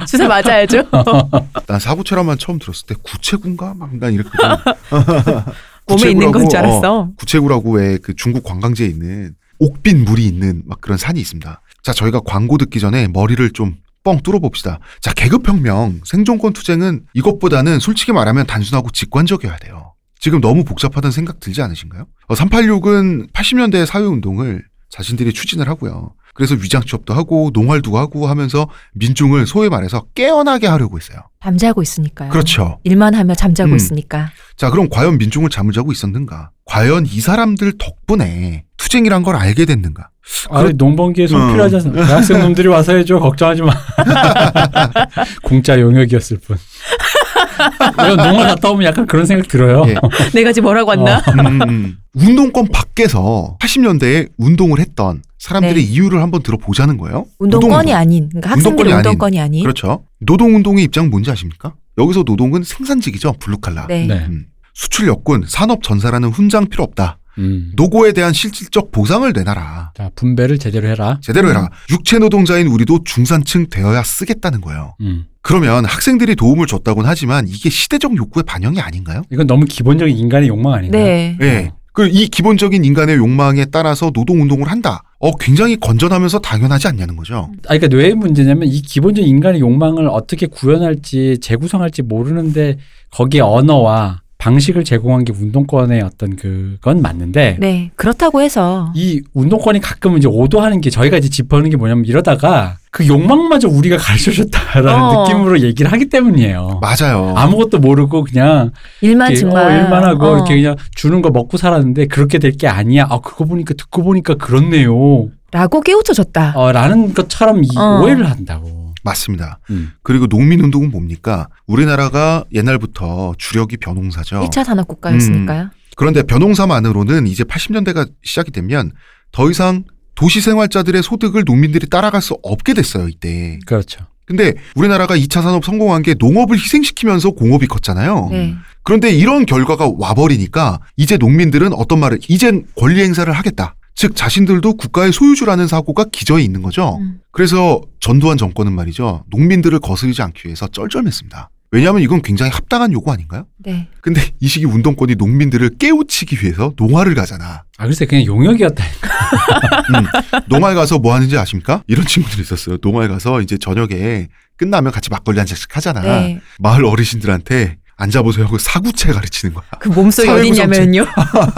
주사 맞아야죠. 난 사구체라만 처음 들었을 때 구체군가 막 난 이랬거든. 몸에 있는 건 줄 알았어. 어, 구체구라고 왜 그 중국 관광지에 있는 옥빈 물이 있는 막 그런 산이 있습니다. 자, 저희가 광고 듣기 전에 머리를 좀 뻥 뚫어봅시다. 자, 계급혁명, 생존권 투쟁은 이것보다는 솔직히 말하면 단순하고 직관적이어야 돼요. 지금 너무 복잡하다는 생각 들지 않으신가요? 어, 386은 80년대 사회운동을 자신들이 추진을 하고요. 그래서 위장 취업도 하고 농활도 하고 하면서 민중을 소위 말해서 깨어나게 하려고 했어요. 잠자고 있으니까요. 그렇죠. 일만 하며 잠자고 음. 있으니까. 자, 그럼 과연 민중을 잠을 자고 있었는가? 과연 이 사람들 덕분에 투쟁이란 걸 알게 됐는가? 아, 농번기에 손 음. 필요하지 않습니까? 대학생 놈들이 와서 해줘. 걱정하지 마. 공짜 용역이었을 뿐. 이거 농을 갔다 오면 약간 그런 생각 들어요. 예. 내가 지금 뭐라고 왔나? 음, 음. 운동권 밖에서 80년대에 운동을 했던 사람들의 네. 이유를 한번 들어보자는 거예요. 운동권이 노동운동. 아닌, 그러니까 학생들의 운동권이 아닌. 운동권이 아닌. 그렇죠. 노동운동의 입장은 뭔지 아십니까? 여기서 노동은 생산직이죠. 블루칼라. 네. 네. 음. 수출 역군, 산업 전사라는 훈장 필요 없다. 음. 노고에 대한 실질적 보상을 내놔라. 자, 분배를 제대로 해라. 제대로 해라. 육체 노동자인 우리도 중산층 되어야 쓰겠다는 거예요. 음. 그러면 학생들이 도움을 줬다고는 하지만 이게 시대적 욕구의 반영이 아닌가요? 이건 너무 기본적인 인간의 욕망 아닌가요? 네. 예. 그 이 기본적인 인간의 욕망에 따라서 노동 운동을 한다. 어 굉장히 건전하면서 당연하지 않냐는 거죠. 아, 그러니까 왜 문제냐면 이 기본적인 인간의 욕망을 어떻게 구현할지 재구성할지 모르는데 거기에 언어와 방식을 제공한 게 운동권의 어떤 그건 맞는데 네. 그렇다고 해서. 이 운동권이 가끔 이제 오도하는 게 저희가 이제 짚어는 게 뭐냐면 이러다가 그 욕망마저 우리가 가르쳐줬다라는 어. 느낌으로 얘기를 하기 때문이에요. 맞아요. 아무것도 모르고 그냥 일만 정말. 어, 일만 하고 어. 이렇게 그냥 주는 거 먹고 살았는데 그렇게 될 게 아니야. 아 그거 보니까 듣고 보니까 그렇네요. 라고 깨우쳐줬다. 어, 라는 것처럼 이 어. 오해를 한다고. 맞습니다. 음. 그리고 농민 운동은 뭡니까? 우리나라가 옛날부터 주력이 벼농사죠. 1차 산업국가였으니까요. 그런데 벼농사만으로는 이제 80년대가 시작이 되면 더 이상 도시 생활자들의 소득을 농민들이 따라갈 수 없게 됐어요, 이때. 그렇죠. 근데 우리나라가 2차 산업 성공한 게 농업을 희생시키면서 공업이 컸잖아요. 네. 그런데 이런 결과가 와버리니까 이제 농민들은 어떤 말을 이젠 권리 행사를 하겠다. 즉 자신들도 국가의 소유주라는 사고가 기저에 있는 거죠. 음. 그래서 전두환 정권은 말이죠. 농민들을 거스르지 않기 위해서 쩔쩔맸습니다. 왜냐하면 이건 굉장히 합당한 요구 아닌가요? 네. 근데 이 시기 운동권이 농민들을 깨우치기 위해서 농화를 가잖아. 아 글쎄 그냥 용역이었다. 음, 농화에 가서 뭐 하는지 아십니까? 이런 친구들이 있었어요. 농화에 가서 이제 저녁에 끝나면 같이 막걸리 한 잔씩 하잖아. 네. 마을 어르신들한테 앉아보세요 하고 사구채 가르치는 거야. 그 몸속이 어디냐면요.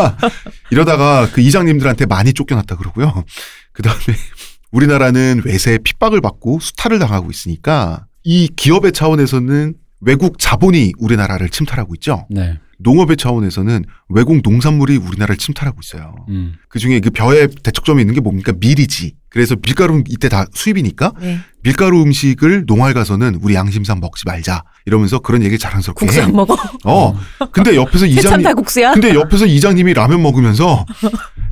이러다가 그 이장님들한테 많이 쫓겨났다 그러고요. 그 다음에 우리나라는 외세에 핍박을 받고 수탈을 당하고 있으니까 이 기업의 차원에서는 외국 자본이 우리나라를 침탈하고 있죠. 네. 농업의 차원에서는 외국 농산물이 우리나라를 침탈하고 있어요. 음. 그 중에 그 벼에 대척점에 있는 게 뭡니까? 밀이지. 그래서 밀가루 이때 다 수입이니까 네. 밀가루 음식을 농활 가서는 우리 양심상 먹지 말자. 이러면서 그런 얘기를 자랑스럽게 국수 해. 안 먹어. 어. 근데 옆에서 이장님? 근데 옆에서 이장님이 라면 먹으면서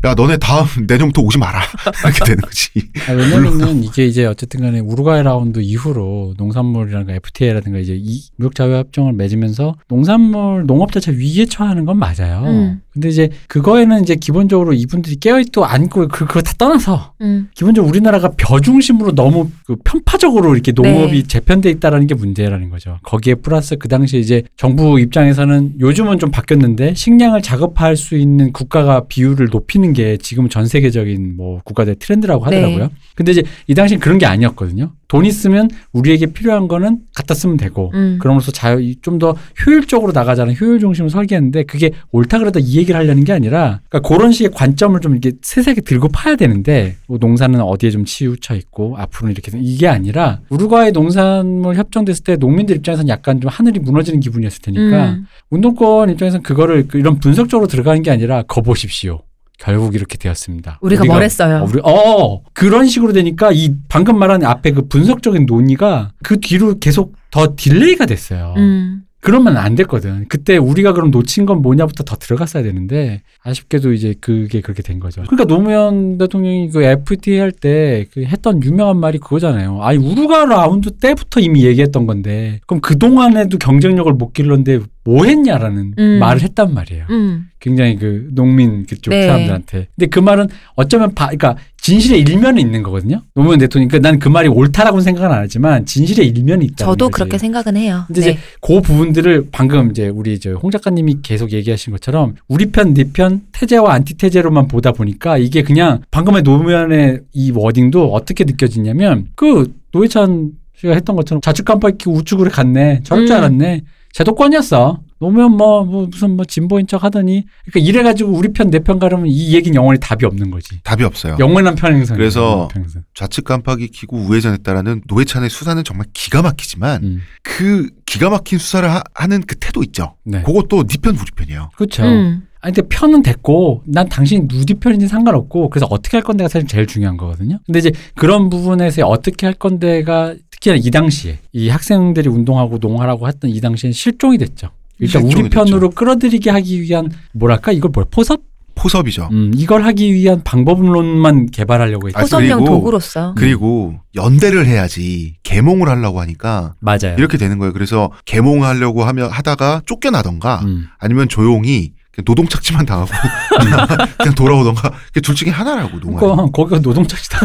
야 너네 다음 내년부터 오지 마라 이렇게 되는 거지. 아, 왜냐면은 이게 이제 어쨌든 간에 우루과이 라운드 이후로 농산물이라든가 FTA라든가 이제 이 무역자유 협정을 맺으면서 농산물 농업 자체 위기에 처하는 건 맞아요. 음. 근데 이제 그거에는 이제 기본적으로 이분들이 깨어있도 않고 그, 그거 다 떠나서 음. 기본적으로 우리나라가 벼 중심으로 너무 그 편파적으로 이렇게 농업이 네. 재편돼 있다라는 게 문제라는 거죠. 거기에 플러스 그 당시에 이제 정부 입장에서는 요즘은 좀 바뀌었는데 식량을 작업할 수 있는 국가가 비율을 높이는 게 지금 전 세계적인 뭐 국가들의 트렌드라고 네. 하더라고요. 근데 이제 이 당시엔 그런 게 아니었거든요. 돈 있으면 우리에게 필요한 거는 갖다 쓰면 되고 음. 그러면서 자유 좀 더 효율적으로 나가자는 효율 중심으로 설계했는데 그게 옳다 그러다 이 얘기를 하려는 게 아니라 그러니까 그런 식의 관점을 좀 이렇게 세세하게 들고 파야 되는데 뭐 농사는 어디에 좀 치우쳐 있고 앞으로는 이렇게 이게 아니라 우루과이 농산물 협정됐을 때 농민들 입장에서는 약간 좀 하늘이 무너지는 기분이었을 테니까 음. 운동권 입장에서는 그거를 그 이런 분석적으로 들어가는 게 아니라 거보십시오. 결국 이렇게 되었습니다. 우리가 뭘 했어요? 어, 우리, 어, 그런 식으로 되니까 이 방금 말한 앞에 그 분석적인 논의가 그 뒤로 계속 더 delay가 됐어요. 음. 그러면 안 됐거든. 그때 우리가 그럼 놓친 건 뭐냐부터 더 들어갔어야 되는데 아쉽게도 이제 그게 그렇게 된 거죠. 그러니까 노무현 대통령이 그 FTA 할 때 그 했던 유명한 말이 그거잖아요. 아니 우루과이 라운드 때부터 이미 얘기했던 건데 그럼 그 동안에도 경쟁력을 못 길렀는데 뭐 했냐라는 음. 말을 했단 말이에요. 음. 굉장히 그 농민 그쪽 네. 사람들한테. 근데 그 말은 어쩌면 바, 그러니까 진실의 일면은 있는 거거든요. 노무현 대통령. 그러니까 난 그 말이 옳다라고는 생각은 안 하지만 진실의 일면이 있다. 저도 그렇게 생각은 해요. 근데 네. 이제 그 부분들을 방금 이제 우리 이제 홍 작가님이 계속 얘기하신 것처럼 우리 편, 네 편, 태제와 안티태제로만 보다 보니까 이게 그냥 방금의 노무현의 이 워딩도 어떻게 느껴지냐면 그 노회찬 씨가 했던 것처럼 좌측 깜빡이 우측으로 갔네. 저럴 줄 음. 알았네. 제도권이었어. 노무현 뭐, 뭐 무슨 뭐 진보인 척 하더니 그러니까 이래 가지고 우리 편 내 편 가려면 이 얘기는 영원히 답이 없는 거지. 답이 없어요. 영원한 편행선. 그래서 편행선. 좌측 깜빡이 키고 우회전했다라는 노회찬의 수사는 정말 기가 막히지만 음. 그 기가 막힌 수사를 하, 는그 태도 있죠. 네. 그것도 네 편 우리 편이에요. 그렇죠. 음. 아니 근데 편은 됐고 난 당신이 누디 편인지 상관없고 그래서 어떻게 할 건데가 사실 제일 중요한 거거든요. 근데 이제 그런 부분에서 어떻게 할 건데가 특히나 이 당시에 이 학생들이 운동하고 농하라고 했던 이 당시엔 실종이 됐죠. 일단 우리 실종이 편으로 끌어들이게 하기 위한 뭐랄까 이걸 뭘 포섭? 포섭이죠. 음, 이걸 하기 위한 방법론만 개발하려고 했죠. 아, 그리고- 도구로서. 그리고 연대를 해야지 개몽을 하려고 하니까 맞아요. 이렇게 되는 거예요. 그래서 개몽하려고 하면 하다가 쫓겨나던가 음. 아니면 조용히 노동 착취만 당하고 그냥 돌아오던가 그둘 중에 하나라고 농아. 그러니까 거기가 노동자치다.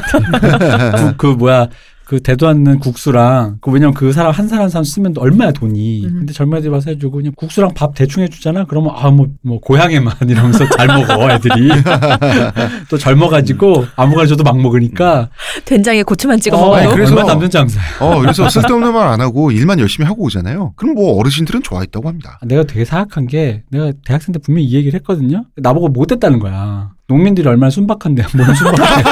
그, 그 뭐야 그 대도 않는 국수랑 그 왜냐면 그 사람 한 사람 한 사람 쓰면 얼마야 돈이. 음. 근데 젊은 애들 와서 해주고 그냥 국수랑 밥 대충 해주잖아. 그러면 아뭐뭐 고향의 맛 이러면서 잘 먹어 애들이. 또 젊어가지고 아무거나 줘도 막 먹으니까. 된장에 고추만 찍어 어. 아니, 그래서- 얼마 남는 장사야. 어 그래서 쓸데없는 말 안 하고 일만 열심히 하고 오잖아요. 그럼 뭐 어르신들은 좋아했다고 합니다. 내가 되게 사악한 게 내가 대학생 때 분명히 이 얘기를 했거든요. 나보고 못했다는 거야. 농민들이 얼마나 순박한데 뭔 순박해.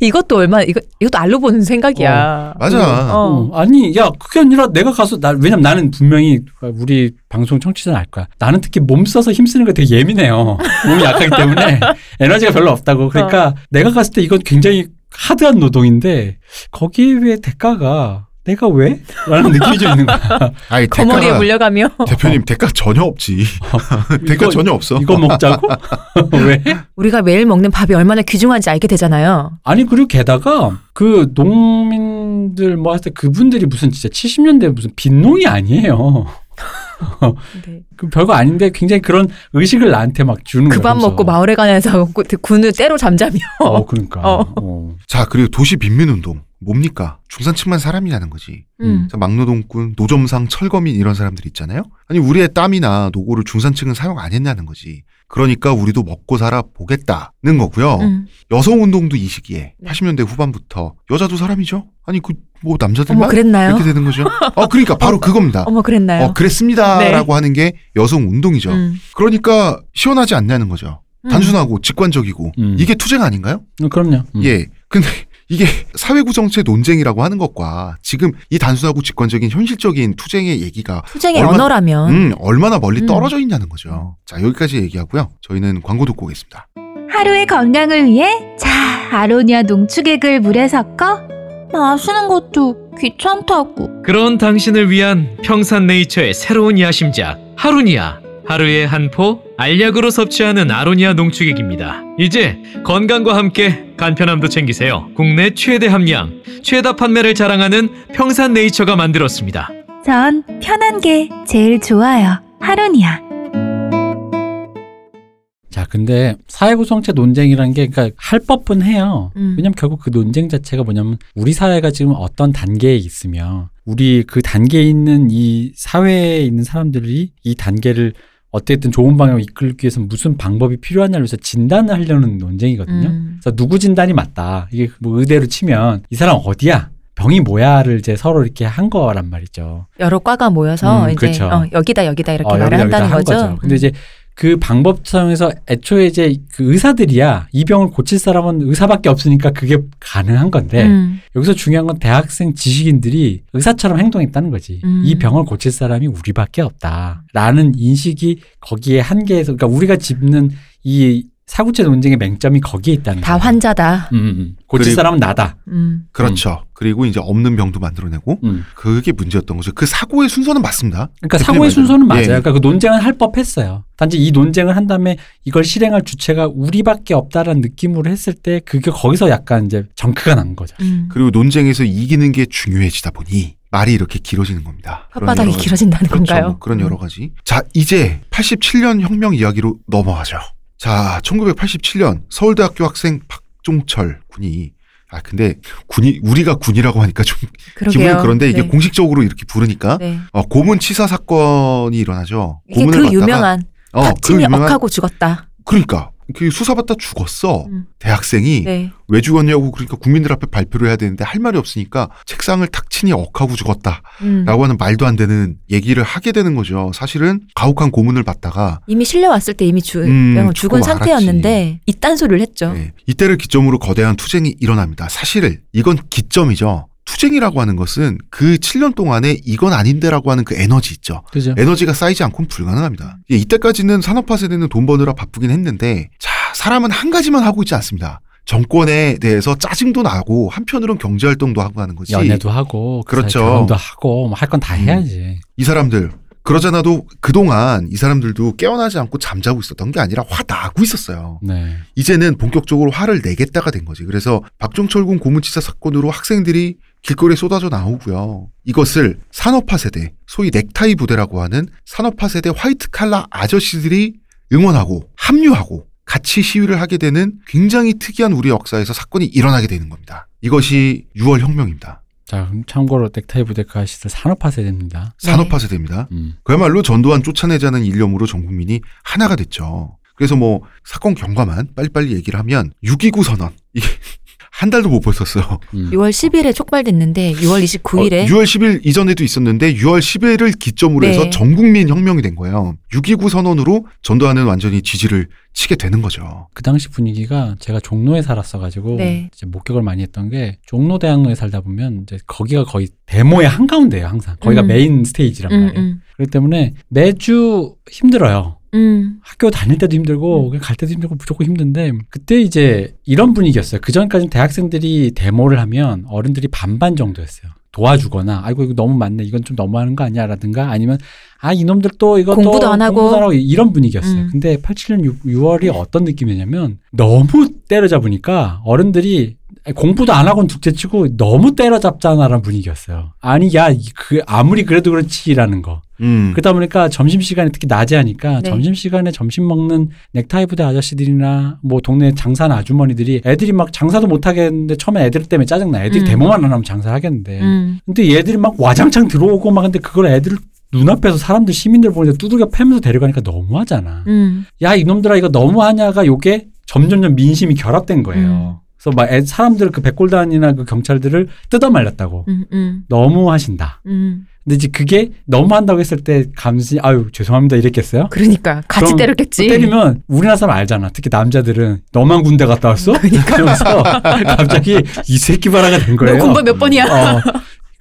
이것도 얼마 이거 이것도 알로 보는 생각이야. 맞아. 어. 어, 아니, 야, 그게 아니라 내가 가서, 나, 왜냐면 나는 분명히 우리 방송 청취자는 알 거야. 나는 특히 몸 써서 힘 쓰는 거 되게 예민해요. 몸이 약하기 때문에 에너지가 별로 없다고. 그러니까 내가 갔을 때 이건 굉장히 하드한 노동인데 거기에 왜 대가가 내가 왜? 라는 느낌이 좀 있는 거야. 아니 거머리에 대가가- 물려가며 대표님 대가 전혀 없지. 대가 이거- 전혀 없어. 이거 먹자고? 왜? 우리가 매일 먹는 밥이 얼마나 귀중한지 알게 되잖아요. 아니, 그리고 게다가 그 농민들 뭐할때 그분들이 무슨 진짜 70년대 무슨 빈농이 아니에요. 네. 그 별거 아닌데 굉장히 그런 의식을 나한테 막 주는 거야. 그밥 그러면서. 먹고 마을에 가면서 구- 군을 때로 잠자며. 어, 그러니까. 어. 어. 자 그리고 도시 빈민운동 뭡니까? 중산층만 사람이라는 거지. 음. 자, 막노동꾼, 노점상, 철거민 이런 사람들 있잖아요. 아니 우리의 땀이나 노고를 중산층은 사용 안 했냐는 거지. 그러니까 우리도 먹고 살아 보겠다는 거고요. 음. 여성 운동도 이 시기에 네. 80년대 후반부터 여자도 사람이죠. 아니 그뭐 어머 남자들만 그랬나요? 이렇게 되는 거죠. 어 그러니까 바로 그겁니다. 어머 그랬나요? 어 그랬습니다라고 하는 게 여성 운동이죠. 음. 그러니까 시원하지 않냐는 거죠. 음. 단순하고 직관적이고 음. 이게 투쟁 아닌가요? 어, 그럼요. 음. 예. 근데 이게 사회구정체 논쟁이라고 하는 것과 지금 이 단순하고 직관적인 현실적인 투쟁의 얘기가 투쟁의 얼마- 언어라면 음, 얼마나 멀리 음. 떨어져 있냐는 거죠. 자, 여기까지 얘기하고요. 저희는 광고 듣고 오겠습니다. 하루의 건강을 위해 자 아로니아 농축액을 물에 섞어 마시는 것도 귀찮다고 그런 당신을 위한 평산네이처의 새로운 야심작 하루니아 하루에 한 포 알약으로 섭취하는 아로니아 농축액입니다. 이제 건강과 함께 간편함도 챙기세요. 국내 최대 함량, 최다 판매를 자랑하는 평산네이처가 만들었습니다. 전 편한 게 제일 좋아요 하루니아 자, 근데 사회구성체 논쟁이라는 게 그러니까 할 법은 해요. 음. 왜냐면 결국 그 논쟁 자체가 뭐냐면 우리 사회가 지금 어떤 단계에 있으며 우리 그 단계에 있는 이 사회에 있는 사람들이 이 단계를 어쨌든 좋은 방향으로 이끌기 위해서 무슨 방법이 필요하냐를 위해서 진단을 하려는 논쟁이거든요. 음. 그래서 누구 진단이 맞다. 이게 뭐 의대로 치면 이 사람 어디야? 병이 뭐야를 이제 서로 이렇게 한 거란 말이죠. 여러 과가 모여서 음, 이제 그렇죠. 어, 여기다 여기다 이렇게 어, 말을 여기다 여기다 한다는 한 거죠. 근데 음. 이제 그 방법상에서 애초에 이제 그 의사들이야 이 병을 고칠 사람은 의사밖에 없으니까 그게 가능한 건데 음. 여기서 중요한 건 대학생 지식인들이 의사처럼 행동했다는 거지. 음. 이 병을 고칠 사람이 우리밖에 없다라는 인식이 거기에 한계에서 그러니까 우리가 짚는 이 사구체 논쟁의 맹점이 거기에 있다는 다 거예요. 환자다. 음, 음, 음. 고칠 사람은 나다. 음. 그렇죠. 그리고 이제 없는 병도 만들어내고 음. 그게 문제였던 거죠. 그 사고의 순서는 맞습니다. 그러니까 사고의. 순서는 맞아요. 예. 그러니까 그 논쟁은 할 법했어요. 단지 이 논쟁을 한 다음에 이걸 실행할 주체가 우리밖에 없다라는 느낌으로 했을 때 그게 거기서 약간 이제 정크가 난 거죠. 음. 그리고 논쟁에서 이기는 게 중요해지다 보니 말이 이렇게 길어지는 겁니다. 그런 혓바닥이 여러 가지. 길어진다는 그렇죠. 건가요? 뭐 그런 음. 여러 가지. 자, 이제 87년 혁명 이야기로 넘어가죠. 자, 1987년 서울대학교 학생 박종철 군이 아 근데 군이 우리가 군이라고 하니까 좀. 기분이 그런데 이게 네. 공식적으로 이렇게 부르니까 네. 어, 고문 치사 사건이 일어나죠. 고문을 그 받다가 유명한 어, 박진이 억하고 죽었다. 그러니까 그 수사받다 죽었어. 음. 대학생이 네. 왜 죽었냐고 그러니까 국민들 앞에 발표를 해야 되는데 할 말이 없으니까 책상을 탁 치니 억하고 죽었다라고 음. 하는 말도 안 되는 얘기를 하게 되는 거죠. 사실은 가혹한 고문을 받다가 이미 실려 왔을 때 이미 주, 음, 어, 죽은 상태였는데 이딴 소리를 했죠. 네, 이때를 기점으로 거대한 투쟁이 일어납니다. 사실은 이건 기점이죠. 투쟁이라고 하는 것은 그 7년 동안에 이건 아닌데라고 하는 그 에너지 있죠. 그죠? 에너지가 쌓이지 않고는 불가능합니다. 예, 이때까지는 산업화 세대는 돈 버느라 바쁘긴 했는데, 자, 사람은 한 가지만 하고 있지 않습니다. 정권에 대해서 짜증도 나고, 한편으로는 경제 활동도 하고 하는 거지. 연애도 하고 그 그렇죠. 결혼도 하고 뭐 할 건다 음. 해야지. 이 사람들, 그러잖아도 그동안 이 사람들도 깨어나지 않고 잠자고 있었던 게 아니라 화 나고 있었어요. 네. 이제는 본격적으로 화를 내겠다가 된 거지. 그래서 박종철 군 고문치사 사건으로 학생들이 길거리에 쏟아져 나오고요. 이것을 산업화 세대, 소위 넥타이 부대라고 하는 산업화 세대 화이트 칼라 아저씨들이 응원하고 합류하고 같이 시위를 하게 되는 굉장히 특이한 우리 역사에서 사건이 일어나게 되는 겁니다. 이것이 6월 혁명입니다. 자, 그럼 참고로 넥타이 부대가 아시들 산업화 세대입니다. 산업화 세대입니다. 음. 그야말로 전두환 쫓아내자는 일념으로 전 국민이 하나가 됐죠. 그래서 뭐 사건 경과만 빨리빨리 얘기를 하면 6.29 선언 이게 한 달도 못 버텼어요. 음. 6월 10일에 촉발됐는데 6월 29일에 6월 10일 이전에도 있었는데 6월 10일을 기점으로 해서 네. 전 국민 혁명이 된 거예요. 6.29 선언으로 전두환은 완전히 GG를 치게 되는 거죠. 그 당시 분위기가 제가 종로에 살았어가지고 네. 이제 목격을 많이 했던 게 종로 대학로에 살다 보면 이제 거기가 거의 데모의 한가운데예요 항상 거기가 음. main stage란 음, 말이에요. 음, 그렇기 때문에 매주 힘들어요. 음. 학교 다닐 때도 힘들고 그냥 갈 때도 힘들고 무조건 힘든데 그때 이제 이런 분위기였어요. 그 전까지는 대학생들이 데모를 하면 어른들이 반반 정도였어요. 도와주거나 아이고 이거 너무 많네 이건 좀 너무하는 거 아니야라든가 아니면 아 이놈들 또 이거 공부도 또 안 하고. 공부도 안 하고 이런 분위기였어요. 음. 근데 87년 6, 6월이 어떤 느낌이냐면 너무 때려잡으니까 어른들이 공부도 안 하고는 둘째치고 너무 때려잡잖아라는 분위기였어요. 아니 야 그 아무리 그래도 그렇지라는 거. 음. 그러다 보니까 점심 시간에 특히 낮에 하니까 네. 점심 시간에 점심 먹는 넥타이 부대 아저씨들이나 뭐 동네 장사하는 아주머니들이 애들이 막 장사도 못 하겠는데 처음에 애들 때문에 짜증 나. 애들이 음. 데모만 안 하면 장사하겠는데. 음. 근데 얘들이 막 와장창 들어오고 막 근데 그걸 애들 눈앞에서 사람들 시민들 보니까 두들겨 패면서 데려가니까 너무하잖아. 음. 야 이놈들아 이거 너무하냐가 요게 점점점 민심이 결합된 거예요. 그래서 막 애- 사람들 그 백골단이나 그 경찰들을 뜯어 말렸다고. 음. 음. 너무 하신다. 음. 근데 이제 그게 너무 한다고 했을 때 감시 아유 죄송합니다 이랬겠어요? 그러니까 같이 때렸겠지. 때리면 우리나라 사람 알잖아. 특히 남자들은 너만 군대 갔다 왔어? 그러면서 갑자기 이 새끼 바라가 된너 거예요. 공부 몇 번이야? 어.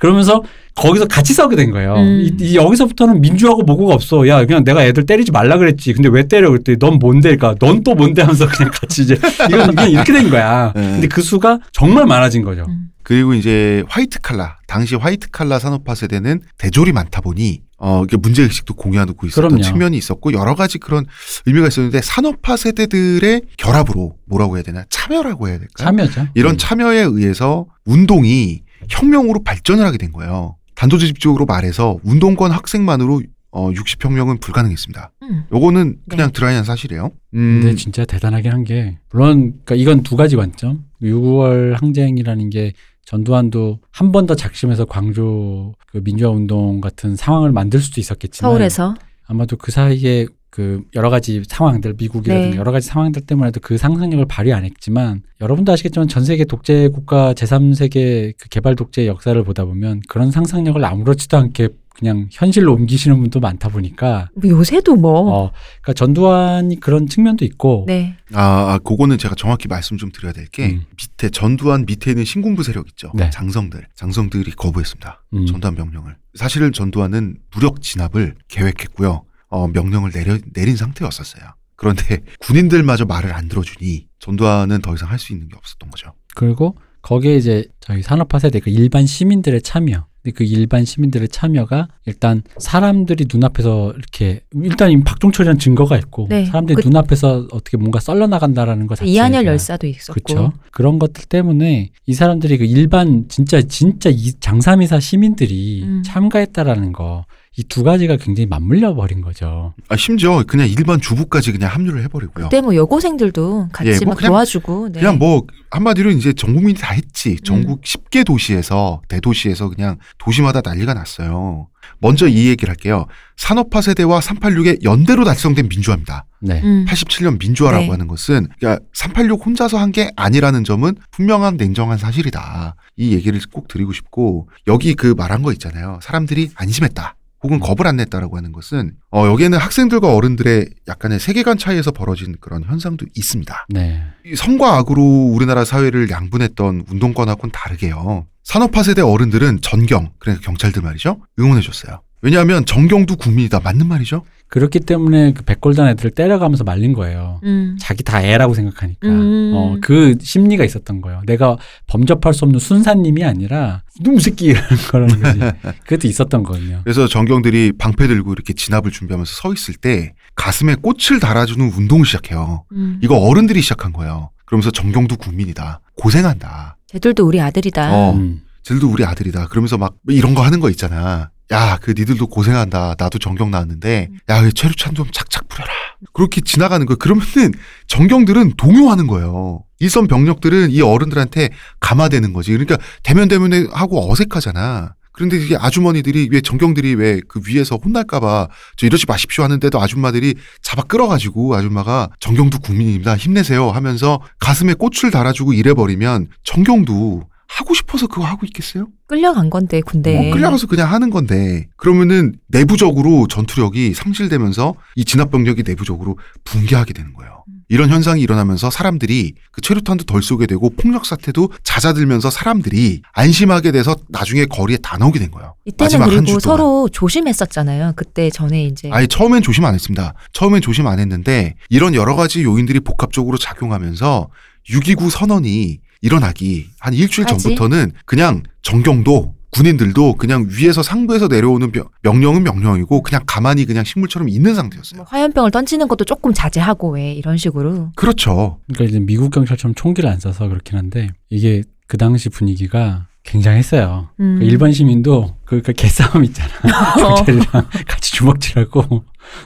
그러면서 거기서 같이 싸우게 된 거예요. 음. 이, 이 여기서부터는 민주하고 뭐고가 없어. 야 그냥 내가 애들 때리지 말라 그랬지. 근데 왜 때려? 그랬더니 넌 뭔데? 그러니까 넌 또 뭔데? 하면서 그냥 같이 이제 이건 그냥 이렇게 된 거야. 네. 근데 그 수가 정말 많아진 거죠. 음. 그리고 이제 화이트 칼라 당시 화이트 칼라 산업화 세대는 대졸이 많다 보니 어 이게 문제 의식도 공유하고 있었던 그럼요. 측면이 있었고 여러 가지 그런 의미가 있었는데 산업화 세대들의 결합으로 뭐라고 해야 되나 참여라고 해야 될까요? 참여죠. 이런 음. 참여에 의해서 운동이 혁명으로 발전을 하게 된 거예요. 단도직입적으로 말해서 운동권 학생만으로 어 60혁명은 불가능했습니다. 음. 요거는 그냥 네. 드라이한 사실이에요. 근데 음, 진짜 대단하긴 한게 물론 그러니까 이건 두 가지 관점. 6월 항쟁이라는 게 전두환도 한 번 더 작심해서 광주 그 민주화 운동 같은 상황을 만들 수도 있었겠지만 서울에서 아마도 그 사이에 그 여러 가지 상황들 미국이라든가 네. 여러 가지 상황들 때문에도 그 상상력을 발휘 안 했지만 여러분도 아시겠지만 전 세계 독재 국가 제3세계 그 개발 독재 역사를 보다 보면 그런 상상력을 아무렇지도 않게 그냥 현실로 옮기시는 분도 많다 보니까 뭐 요새도 뭐 어 그러니까 전두환이 그런 측면도 있고 네. 아, 아, 그거는 제가 정확히 말씀 좀 드려야 될게 음. 밑에 전두환 밑에 있는 신군부 세력 있죠. 네. 장성들, 장성들이 거부했습니다. 음. 전두환 명령을. 사실은 전두환은 무력 진압을 계획했고요. 어, 명령을 내려, 내린 상태였었어요. 그런데 군인들마저 말을 안 들어주니 전두환은 더 이상 할 수 있는 게 없었던 거죠. 그리고 거기에 이제 저희 산업화 세대 그 일반 시민들의 참여. 근데 그 일반 시민들의 참여가 일단 사람들이 눈앞에서 이렇게 일단 이 박종철이라는 증거가 있고 네. 사람들이 그- 눈앞에서 어떻게 뭔가 썰려 나간다라는 것 자체가 이한열 열사도 있었고. 그렇죠. 그런 것들 때문에 이 사람들이 그 일반 진짜 진짜 이 장삼이사 시민들이 음. 참가했다라는 거 이 두 가지가 굉장히 맞물려 버린 거죠. 아, 심지어 그냥 일반 주부까지 그냥 합류를 해버리고요. 그때 뭐 여고생들도 같이 예, 뭐 막 그냥- 도와주고. 네. 그냥 뭐 한마디로 이제 전 국민이 다 했지. 음. 전국 10개 도시에서 대도시에서 그냥 도시마다 난리가 났어요. 먼저 이 얘기를 할게요. 산업화 세대와 386의 연대로 달성된 민주화입니다. 네. 음. 87년 민주화라고 네. 하는 것은 그러니까 386 혼자서 한 게 아니라는 점은 분명한 냉정한 사실이다. 이 얘기를 꼭 드리고 싶고 여기 그 말한 거 있잖아요. 사람들이 안심했다. 혹은 겁을 안 냈다라고 하는 것은 어 여기에는 학생들과 어른들의 약간의 세계관 차이에서 벌어진 그런 현상도 있습니다. 네. 이 성과 악으로 우리나라 사회를 양분했던 운동권하고는 다르게요. 산업화 세대 어른들은 전경, 그러니까 경찰들 말이죠. 응원해줬어요. 왜냐하면 정경도 국민이다. 맞는 말이죠. 그렇기 때문에 그 백골단 애들을 때려가면서 말린 거예요. 음. 자기 다 애라고 생각하니까. 음. 어, 그 심리가 있었던 거예요. 내가 범접할 수 없는 순사님이 아니라 놈 새끼라는 거라는 거지. 그것도 있었던 거거든요. 그래서 전경들이 방패 들고 이렇게 진압을 준비하면서 서 있을 때 가슴에 꽃을 달아주는 운동을 시작해요. 음. 이거 어른들이 시작한 거예요. 그러면서 정경도 국민이다. 고생한다. 쟤들도 우리 아들이다. 어. 음. 쟤들도 우리 아들이다. 그러면서 막 이런 거 하는 거 있잖아. 야, 그 니들도 고생한다. 나도 정경 나왔는데, 야, 그 최루찬 좀 착착 뿌려라. 그렇게 지나가는 거예요. 그러면은 정경들은 동요하는 거예요. 일선 병력들은 이 어른들한테 감화되는 거지. 그러니까 대면 대면에 하고 어색하잖아. 그런데 이게 아주머니들이 왜 정경들이 왜 그 위에서 혼날까봐 저 이러지 마십시오 하는데도 아줌마들이 잡아 끌어가지고 아줌마가 정경도 국민입니다. 힘내세요 하면서 가슴에 꽃을 달아주고 이래버리면 정경도 하고 싶어서 그거 하고 있겠어요? 끌려간 건데 군대에. 뭐 끌려가서 그냥 하는 건데 그러면은 내부적으로 전투력이 상실되면서 이 진압 병력이 내부적으로 붕괴하게 되는 거예요. 이런 현상이 일어나면서 사람들이 그 최루탄도 덜 쏘게 되고 폭력 사태도 잦아들면서 사람들이 안심하게 돼서 나중에 거리에 다 나오게 된 거예요. 이때는 그리고. 서로 조심했었잖아요. 그때 전에 이제 아예 처음엔 조심 안 했습니다. 처음엔 조심 안 했는데 이런 여러 가지 요인들이 복합적으로 작용하면서 6.29 선언이 일어나기 한 일주일 하지? 전부터는 그냥 정경도 군인들도 그냥 위에서 상부에서 내려오는 명- 명령은 명령이고 그냥 가만히 그냥 식물처럼 있는 상태였어요. 뭐 화염병을 던지는 것도 조금 자제하고 왜 이런 식으로. 그렇죠. 그러니까 이제 미국 경찰처럼 총기를 안 써서 그렇긴 한데 이게 그 당시 분위기가 굉장했어요. 음. 그 일반 시민도 그, 그 개싸움 있잖아. 경찰이랑 같이 주먹질하고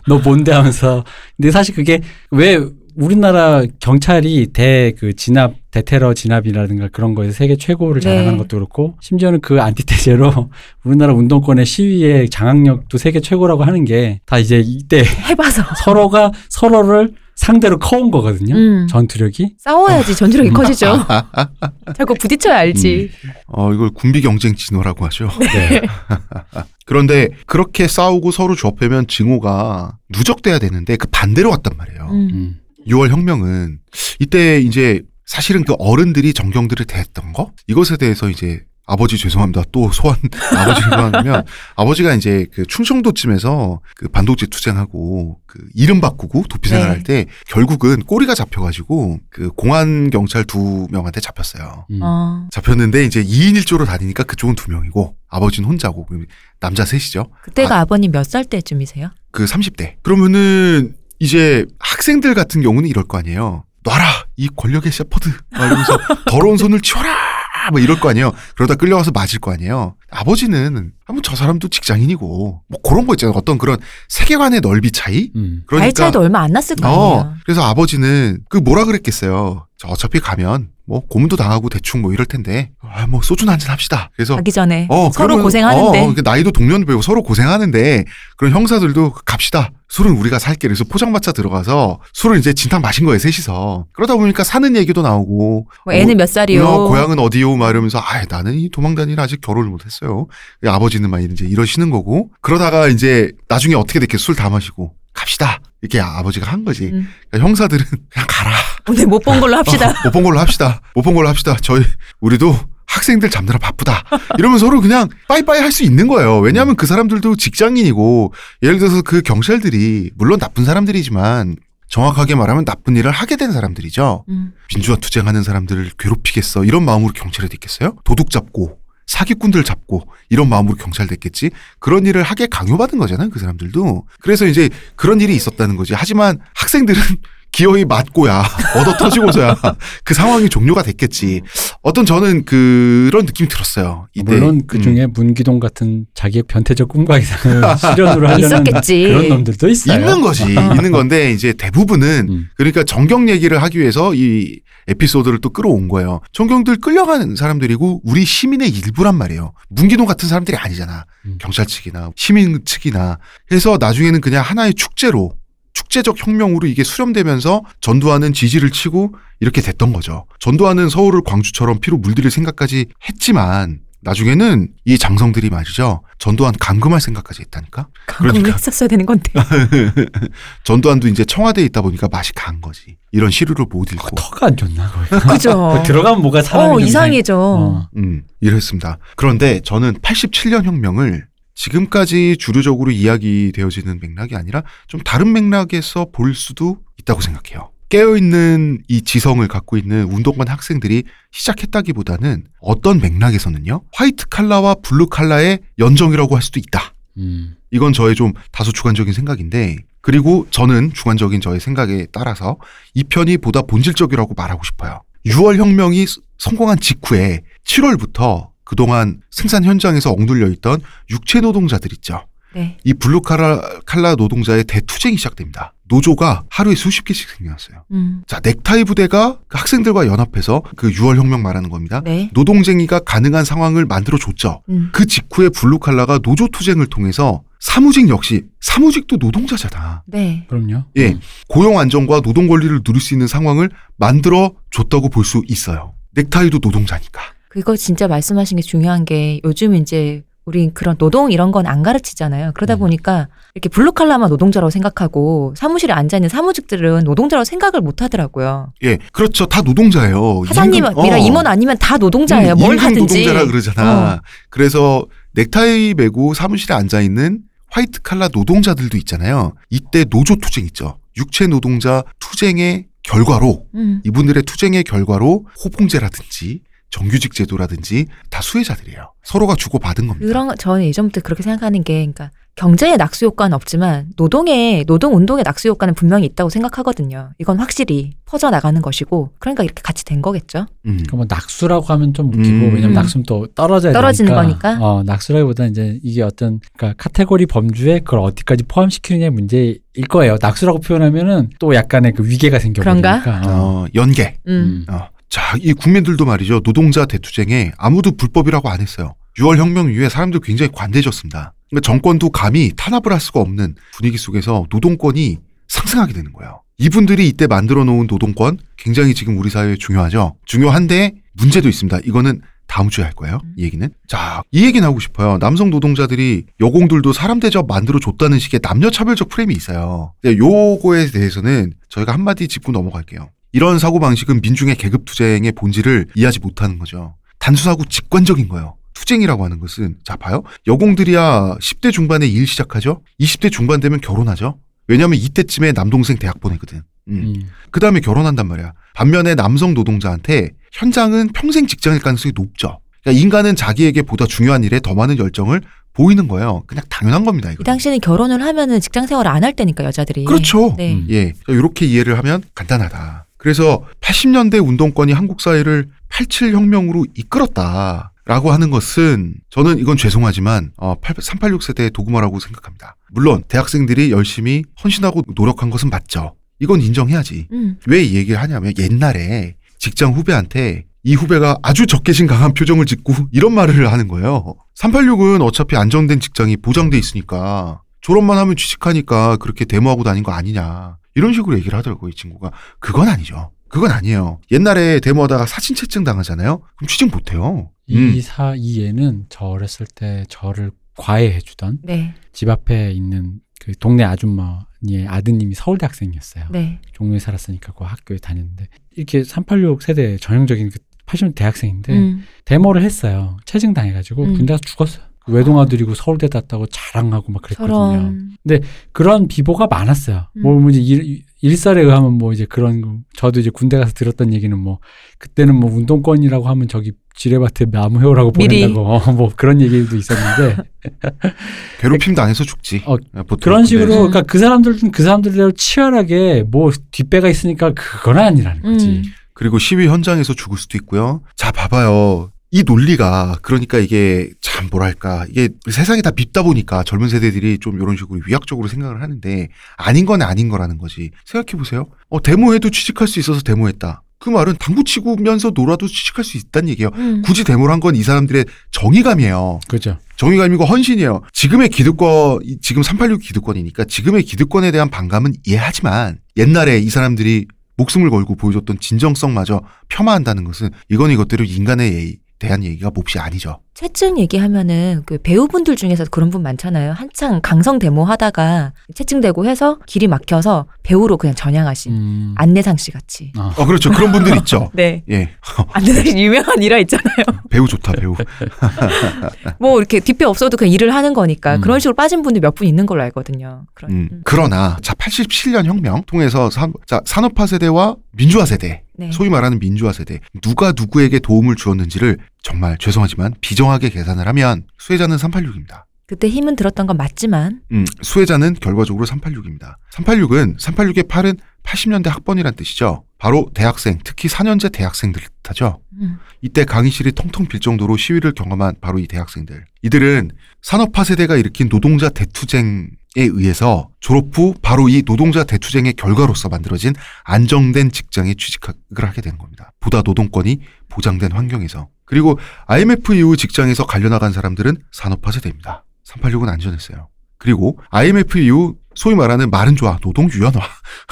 너 뭔데 하면서. 근데 사실 그게 왜 우리나라 경찰이 대 그 진압 대테러 진압이라든가 그런 거에서 세계 최고를 네. 자랑하는 것도 그렇고 심지어는 그 안티테제로 우리나라 운동권의 시위의 장악력도 세계 최고라고 하는 게 다 이제 이때 해봐서. 서로가 서로를 상대로 커온 거거든요. 음. 전투력이. 싸워야지 전투력이 커지죠. 자꾸 부딪혀야 알지. 어, 이걸 군비 경쟁 진화라고 하죠. 네. 그런데 그렇게 싸우고 서로 조합하면 증오가 누적돼야 되는데 그 반대로 왔단 말이에요. 음. 음. 6월 혁명은 이때 이제 사실은 그 어른들이 정경들을 대했던 거 이것에 대해서 이제 아버지 죄송합니다. 또 소환 아버지를 소환하면 아버지가 이제 그 충청도쯤에서 그 반도체 투쟁하고 그 이름 바꾸고 도피 네. 생활할 때 결국은 꼬리가 잡혀가지고 그 공안 경찰 두 명한테 잡혔어요. 음. 어. 잡혔는데 이제 2인 1조로 다니니까 그쪽은 두 명이고 아버지는 혼자고 그 남자 셋이죠. 그때가 아. 버님 몇 살 때쯤이세요? 그 30대. 그러면은 이제 학생들 같은 경우는 이럴 거 아니에요. 놔라 이 권력의 셰퍼드 막 이러면서 더러운 손을 치워라 뭐 이럴 거 아니에요. 그러다 끌려가서 맞을 거 아니에요. 아버지는 한번 저 사람도 직장인이고 뭐 그런 거 있잖아요. 어떤 그런 세계관의 넓이 차이. 음. 그러니까 나이 차이도 얼마 안 났을 거 아니에요. 어, 그래서 아버지는 그 뭐라 그랬겠어요. 저 어차피 가면 뭐 고문도 당하고 대충 뭐 이럴 텐데 아 뭐 소주 한잔 합시다. 그래서 가기 전에 어, 서로 그러면- 고생하는데 어, 그 나이도 동년 배우 서로 고생하는데 그런 형사들도 갑시다. 술은 우리가 살게. 그래서 포장마차 들어가서 술을 이제 진탕 마신 거예요, 셋이서. 그러다 보니까 사는 얘기도 나오고. 뭐 애는 몇 살이요? 어, 고향은 어디요? 막 이러면서, 아 나는 이 도망다니라 아직 결혼을 못 했어요. 아버지는 막 이제 이러시는 거고. 그러다가 이제 나중에 어떻게 됐겠어? 술 다 마시고. 갑시다. 이렇게 아버지가 한 거지. 음. 그러니까 형사들은 그냥 가라. 오늘 못 본 걸로 합시다. 못본 걸로 합시다. 못 본 걸로 합시다. 저희 우리도 학생들 잡느라 바쁘다. 이러면 서로 그냥 빠이빠이 할 수 있는 거예요. 왜냐하면 그 사람들도 직장인이고 예를 들어서 그 경찰들이 물론 나쁜 사람들이지만 정확하게 말하면 나쁜 일을 하게 된 사람들이죠. 음. 민주화 투쟁하는 사람들을 괴롭히겠어. 이런 마음으로 경찰에 됐겠어요? 도둑 잡고 사기꾼들 잡고 이런 마음으로 경찰 됐겠지. 그런 일을 하게 강요받은 거잖아요. 그 사람들도. 그래서 이제 그런 일이 있었다는 거지. 하지만 학생들은 기어이 맞고야 얻어 터지고서야 그 상황이 종료가 됐겠지. 어떤 저는 그런 느낌이 들었어요. 이때 물론 그 음. 중에 문기동 같은 자기의 변태적 꿈과 이상을 실현으로 하려는 있었겠지. 그런 놈들도 있어요. 있는 거지. 있는 건데 이제 대부분은 음. 그러니까 정경 얘기를 하기 위해서 이 에피소드를 또 끌어온 거예요. 정경들 끌려가는 사람들이고 우리 시민의 일부란 말이에요. 문기동 같은 사람들이 아니잖아. 음. 경찰 측이나 시민 측이나 해서 나중에는 그냥 하나의 축제로 축제적 혁명으로 이게 수렴되면서 전두환은 지지를 치고 이렇게 됐던 거죠. 전두환은 서울을 광주처럼 피로 물들일 생각까지 했지만 나중에는 이 장성들이 말이죠. 전두환 감금할 생각까지 했다니까. 강금을 그러니까. 했었어야 되는 건데. 전두환도 이제 청와대에 있다 보니까 맛이 간 거지. 이런 시류를 못 읽고. 터가 안 좋나. 그죠. 들어가면 뭐가 사람이 어, 좀 이상해져. 어. 음, 이랬습니다. 그런데 저는 87년 혁명을 지금까지 주류적으로 이야기되어지는 맥락이 아니라 좀 다른 맥락에서 볼 수도 있다고 생각해요. 깨어있는 이 지성을 갖고 있는 운동권 학생들이 시작했다기보다는 어떤 맥락에서는요, 화이트 칼라와 블루 칼라의 연정이라고 할 수도 있다. 음. 이건 저의 좀 다소 주관적인 생각인데, 그리고 저는 주관적인 저의 생각에 따라서 이 편이 보다 본질적이라고 말하고 싶어요. 6월 혁명이 스- 성공한 직후에 7월부터 그동안 생산 현장에서 억눌려 있던 육체 노동자들 있죠. 네. 이 블루 칼라, 칼라 노동자의 대투쟁이 시작됩니다. 노조가 하루에 수십 개씩 생겨났어요. 음. 자, 넥타이 부대가 그 학생들과 연합해서 그 6월 혁명 말하는 겁니다. 네. 노동쟁의가 가능한 상황을 만들어 줬죠. 음. 그 직후에 블루 칼라가 노조 투쟁을 통해서 사무직 역시 사무직도 노동자잖아. 네. 그럼요. 예. 음. 고용 안정과 노동 권리를 누릴 수 있는 상황을 만들어 줬다고 볼 수 있어요. 넥타이도 노동자니까. 그거 진짜 말씀하신 게 중요한 게 요즘 이제 우리 그런 노동 이런 건 안 가르치잖아요. 그러다 음. 보니까 이렇게 블루칼라만 노동자라고 생각하고 사무실에 앉아 있는 사무직들은 노동자라고 생각을 못 하더라고요. 예, 그렇죠. 다 노동자예요. 사장님이랑 임금- 어. 임원 아니면 다 노동자예요. 음, 뭘 하든지. 노동자라 그러잖아. 어. 그래서 넥타이 메고 사무실에 앉아 있는 화이트 칼라 노동자들도 있잖아요. 이때 노조 투쟁 있죠. 육체 노동자 투쟁의 결과로 음. 이분들의 투쟁의 결과로 호봉제라든지 정규직 제도라든지 다 수혜자들이에요. 서로가 주고 받은 겁니다. 그런 거- 저는 예전부터 그렇게 생각하는 게 그러니까 경제의 낙수 효과는 없지만 노동의 노동 운동의 낙수 효과는 분명히 있다고 생각하거든요. 이건 확실히 퍼져 나가는 것이고 그러니까 이렇게 같이 된 거겠죠. 음. 그뭐 낙수라고 하면 좀 웃기고 음. 왜냐면 음. 낙수는 또 떨어져야 떨어지는 되니까. 거니까. 어, 낙수라기보다 이제 이게 어떤 그러니까 카테고리 범주에 그걸 어디까지 포함시키느냐의 문제일 거예요. 낙수라고 표현하면은 또 약간의 그 위계가 생겨버리니까. 그런가? 어. 어, 연계. 음. 어. 자, 이 국민들도 말이죠. 노동자 대투쟁에 아무도 불법이라고 안 했어요. 6월 혁명 이후에 사람들 굉장히 관대해졌습니다. 그러니까 정권도 감히 탄압을 할 수가 없는 분위기 속에서 노동권이 상승하게 되는 거예요. 이분들이 이때 만들어 놓은 노동권 굉장히 지금 우리 사회에 중요하죠. 중요한데 문제도 있습니다. 이거는 다음 주에 할 거예요. 이 얘기는. 자, 이 얘기 나오고 싶어요. 남성 노동자들이 여공들도 사람 대접 만들어 줬다는 식의 남녀 차별적 프레임이 있어요. 근데 요거에 대해서는 저희가 한마디 짚고 넘어갈게요. 이런 사고 방식은 민중의 계급 투쟁의 본질을 이해하지 못하는 거죠. 단순하고 직관적인 거예요. 투쟁이라고 하는 것은 자 봐요. 여공들이야 10대 중반에 일 시작하죠. 20대 중반 되면 결혼하죠. 왜냐하면 이때쯤에 남동생 대학 보내거든. 음. 음. 그 다음에 결혼한단 말이야. 반면에 남성 노동자한테 현장은 평생 직장일 가능성이 높죠. 그러니까 인간은 자기에게 보다 중요한 일에 더 많은 열정을 보이는 거예요. 그냥 당연한 겁니다. 이거. 이 당시에는 결혼을 하면은 직장 생활 안할 때니까 여자들이. 그렇죠. 네. 음. 예, 이렇게 이해를 하면 간단하다. 그래서 80년대 운동권이 한국 사회를 87 혁명으로 이끌었다 라고 하는 것은 저는 이건 죄송하지만 어, 386 세대의 도구마라고 생각합니다. 물론 대학생들이 열심히 헌신하고 노력한 것은 맞죠. 이건 인정해야지. 음. 왜이 얘기를 하냐면 옛날에 직장 후배한테 이 후배가 아주 적개심 강한 표정을 짓고 이런 말을 하는 거예요. 386은 어차피 안정된 직장이 보장돼 있으니까 졸업만 하면 취직하니까 그렇게 데모하고 다닌 거 아니냐. 이런 식으로 얘기를 하더라고요, 이 친구가. 그건 아니죠. 그건 아니에요. 옛날에 데모하다가 사진 채증 당하잖아요? 그럼 취직 못 해요. 음. 이 사, 이 애는 저 어렸을 때 저를 과외해주던 네. 집 앞에 있는 그 동네 아줌마의 아드님이 서울대 학생이었어요. 네. 종로에 살았으니까 그 학교에 다녔는데 이렇게 386 세대 전형적인 그 80년 대학생인데 음. 데모를 했어요. 체증 당해가지고 음. 군대 가서 죽었어요. 그 외동 아들이고 서울대 갔다고 자랑하고 막 그랬거든요. 저런. 그런 비보가 많았어요. 음. 뭐, 뭐 이제 일, 일설에 의하면 뭐 이제 그런 거, 저도 이제 군대 가서 들었던 얘기는 뭐 그때는 뭐 운동권이라고 하면 저기 지뢰밭에 나무 해오라고. 보낸다고 어, 뭐 그런 얘기도 있었는데 괴롭힘 당해서 죽지. 어, 보통. 그런 식으로 네. 그러니까 그 사람들은 그 사람들대로 치열하게 뭐 뒷배가 있으니까 그건 아니라는 거지. 음. 그리고 시위 현장에서 죽을 수도 있고요. 자, 봐봐요. 이 논리가 그러니까 이게 참 뭐랄까 이게 세상이 다 밉다 보니까 젊은 세대들이 좀 이런 식으로 위약적으로 생각을 하는데 아닌 건 아닌 거라는 거지. 생각해 보세요. 어 데모해도 취직할 수 있어서 데모했다. 그 말은 당구 치고면서 놀아도 취직할 수 있다는 얘기예요. 음. 굳이 데모를 한 건 이 사람들의 정의감이에요. 그죠. 정의감이고 헌신이에요. 지금의 기득권 이- 지금 386 기득권이니까 지금의 기득권에 대한 반감은 이해하지만 옛날에 이 사람들이 목숨을 걸고 보여줬던 진정성마저 폄하한다는 것은 이건 이것대로 인간의 예의 대한 얘기가 몹시 아니죠. 채증 얘기하면은 그 배우분들 중에서 그런 분 많잖아요. 한창 강성 데모 하다가 채증되고 해서 길이 막혀서 배우로 그냥 전향하신 음. 안내상 씨 같이. 아. 어 그렇죠. 그런 분들 있죠. 네. 예. 안내상 씨 유명한 일화 있잖아요. 배우 좋다 배우. 뭐 이렇게 뒷배 없어도 그냥 일을 하는 거니까 음. 그런 식으로 빠진 분들 몇 분 있는 걸로 알거든요. 그런. 음. 음. 그러나 자 87년 혁명 통해서 산, 자 산업화 세대와 민주화 세대 네. 소위 말하는 민주화 세대 누가 누구에게 도움을 주었는지를 정말 죄송하지만 비정하게 계산을 하면 수혜자는 386입니다. 그때 힘은 들었던 건 맞지만 음, 수혜자는 결과적으로 386입니다. 386은 386의 8은 80년대 학번이란 뜻이죠. 바로 대학생, 특히 4년제 대학생들을 뜻하죠. 음. 이때 강의실이 텅텅 빌 정도로 시위를 경험한 바로 이 대학생들. 이들은 산업화 세대가 일으킨 노동자 대투쟁에 의해서 졸업 후 바로 이 노동자 대투쟁의 결과로서 만들어진 안정된 직장에 취직을 하게 된 겁니다. 보다 노동권이 보장된 환경에서. 그리고 IMF 이후 직장에서 갈려나간 사람들은 산업화 세대입니다. 386은 안전했어요. 그리고 IMF 이후 소위 말하는 말은 좋아 노동 유연화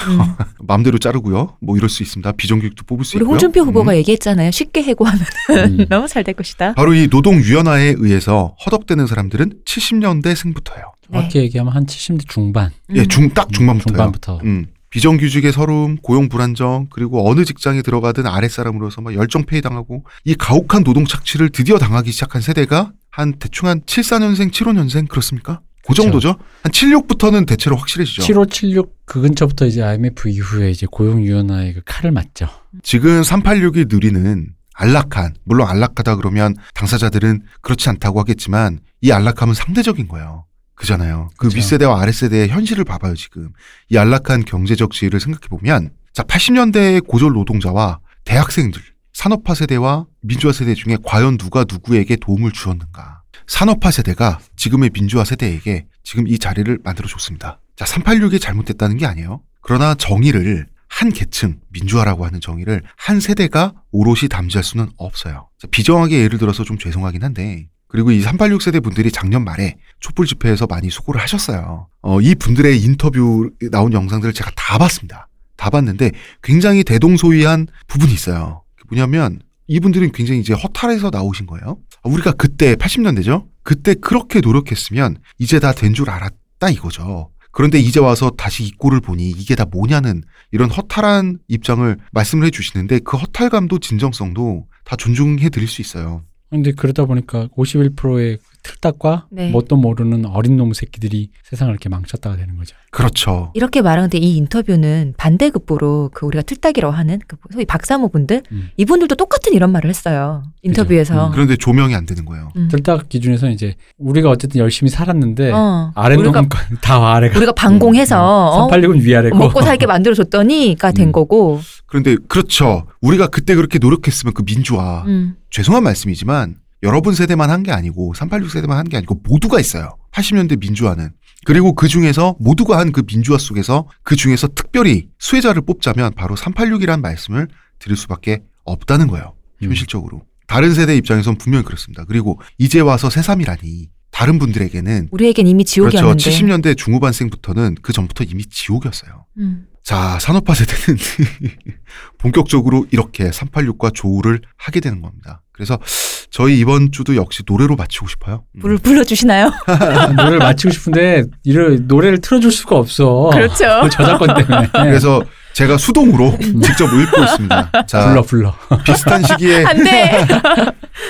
음. 마음대로 자르고요. 뭐 이럴 수 있습니다. 비정규직도 뽑을 수 우리 있고요. 홍준표 후보가 음. 얘기했잖아요. 쉽게 해고하면 음. 너무 잘 될 것이다. 바로 이 노동 유연화에 의해서 허덕대는 사람들은 70년대 생부터예요. 정확히 얘기하면 한 70대 중반. 음. 예, 중딱 중반부터요. 중반부터. 음. 비정규직의 서러움, 고용 불안정, 그리고 어느 직장에 들어가든 아랫사람으로서 막 열정페이 당하고 이 가혹한 노동 착취를 드디어 당하기 시작한 세대가 한 대충 한 74년생, 75년생 그렇습니까? 그. 정도죠. 한 76부터는 대체로 확실해지죠. 7576 그 근처부터 이제 IMF 이후에 이제 고용 유연화의 그 칼을 맞죠. 지금 386이 누리는 안락한, 물론 안락하다 그러면 당사자들은 그렇지 않다고 하겠지만 이 안락함은 상대적인 거예요. 그잖아요. 그 그쵸. 윗세대와 아랫세대의 현실을 봐봐요, 지금. 이 안락한 경제적 지위를 생각해 보면, 자, 80년대의 고졸 노동자와 대학생들, 산업화 세대와 민주화 세대 중에 과연 누가 누구에게 도움을 주었는가. 산업화 세대가 지금의 민주화 세대에게 지금 이 자리를 만들어 줬습니다. 자, 386이 잘못됐다는 게 아니에요. 그러나 정의를 한 계층, 민주화라고 하는 정의를 한 세대가 오롯이 담지할 수는 없어요. 자, 비정하게 예를 들어서 좀 죄송하긴 한데, 그리고 이 386 세대 분들이 작년 말에 촛불 집회에서 많이 수고를 하셨어요. 어, 이 분들의 인터뷰 나온 영상들을 제가 다 봤습니다. 다 봤는데 굉장히 대동소이한 부분이 있어요. 뭐냐면 이분들은 굉장히 이제 허탈해서 나오신 거예요. 아, 우리가 그때 80년대죠. 그때 그렇게 노력했으면 이제 다 된 줄 알았다 이거죠. 그런데 이제 와서 다시 이 꼴을 보니 이게 다 뭐냐는 이런 허탈한 입장을 말씀을 해주시는데 그 허탈감도 진정성도 다 존중해 드릴 수 있어요. 근데 그러다 보니까 51%의 틀딱과 네. 뭣도 모르는 어린 놈 새끼들이 세상을 이렇게 망쳤다가 되는 거죠. 그렇죠. 이렇게 말하는데 이 인터뷰는 반대급부로 그 우리가 틀딱이라고 하는 그 소위 박사모 분들 음. 이분들도 똑같은 이런 말을 했어요. 인터뷰에서. 음. 그런데 조명이 안 되는 거예요. 음. 틀딱 기준에서는 이제 우리가 어쨌든 열심히 살았는데 어. 아랫놈은 우리가, 다 아래가 우리가 반공해서 어, 386은 위아래고 먹고 살게 만들어 줬더니가 된 음. 거고. 그런데 그렇죠. 우리가 그때 그렇게 노력했으면 그 민주화 음. 죄송한 말씀이지만 여러분 세대만 한 게 아니고 386 세대만 한 게 아니고 모두가 있어요. 80년대 민주화는. 그리고 그 중에서 모두가 한 그 민주화 속에서 그 중에서 특별히 수혜자를 뽑자면 바로 386이라는 말씀을 드릴 수밖에 없다는 거예요. 음. 현실적으로. 다른 세대 입장에선 분명히 그렇습니다. 그리고 이제 와서 새삼이라니 다른 분들에게는 우리에겐 이미 지옥이었는데. 그렇죠. 70년대 중후반생부터는 그 전부터 이미 지옥이었어요. 음. 자, 산업화 세대는 본격적으로 이렇게 386과 조우를 하게 되는 겁니다. 그래서 저희 이번 주도 역시 노래로 마치고 싶어요. 음. 불 불러주시나요? 노래를 마치고 싶은데 이를 노래를 틀어줄 수가 없어. 그렇죠. 그 저작권 때문에. 그래서 제가 수동으로 직접 읽고 있습니다. 자, 불러 불러. 비슷한 시기에 안 돼.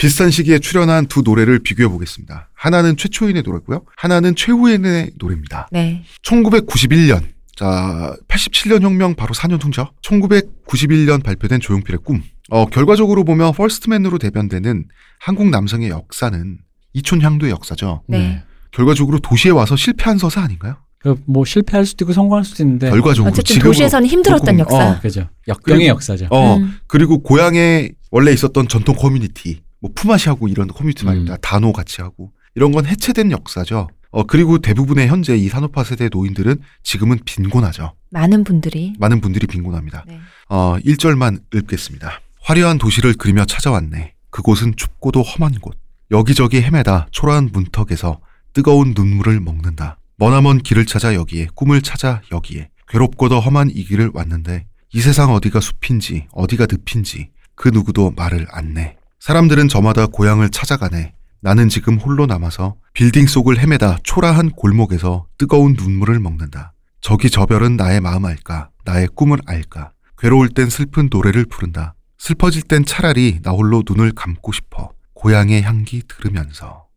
비슷한 시기에 출연한 두 노래를 비교해 보겠습니다. 하나는 최초인의 노래고요. 하나는 최후인의 노래입니다. 네. 1991년 자, 87년 혁명 바로 4년 후죠. 1991년 발표된 조용필의 꿈. 어, 결과적으로 보면 First Man으로 대변되는 한국 남성의 역사는 이촌향도의 역사죠. 네. 결과적으로 도시에 와서 실패한 서사 아닌가요? 그뭐 실패할 수도 있고 성공할 수도 있는데. 결과적으로 어쨌든 도시에서는 힘들었던 역사. 어, 그죠. 역경의 역사죠. 어, 음. 그리고 고향에 원래 있었던 전통 커뮤니티, 뭐 품앗이하고 이런 커뮤니티 음. 말입니다. 단오 같이 하고 이런 건 해체된 역사죠. 어, 그리고 대부분의 현재 이 산업화 세대 노인들은 지금은 빈곤하죠. 많은 분들이. 많은 분들이 빈곤합니다. 네. 어, 1절만 읽겠습니다. 화려한 도시를 그리며 찾아왔네. 그곳은 춥고도 험한 곳. 여기저기 헤매다 초라한 문턱에서 뜨거운 눈물을 먹는다. 머나먼 길을 찾아 여기에, 꿈을 찾아 여기에. 괴롭고도 험한 이 길을 왔는데 이 세상 어디가 숲인지 어디가 늪인지 그 누구도 말을 안 내. 사람들은 저마다 고향을 찾아가네. 나는 지금 홀로 남아서 빌딩 속을 헤매다 초라한 골목에서 뜨거운 눈물을 먹는다. 저기 저 별은 나의 마음 알까? 나의 꿈을 알까? 괴로울 땐 슬픈 노래를 부른다. 슬퍼질 땐 차라리 나 홀로 눈을 감고 싶어. 고향의 향기 들으면서.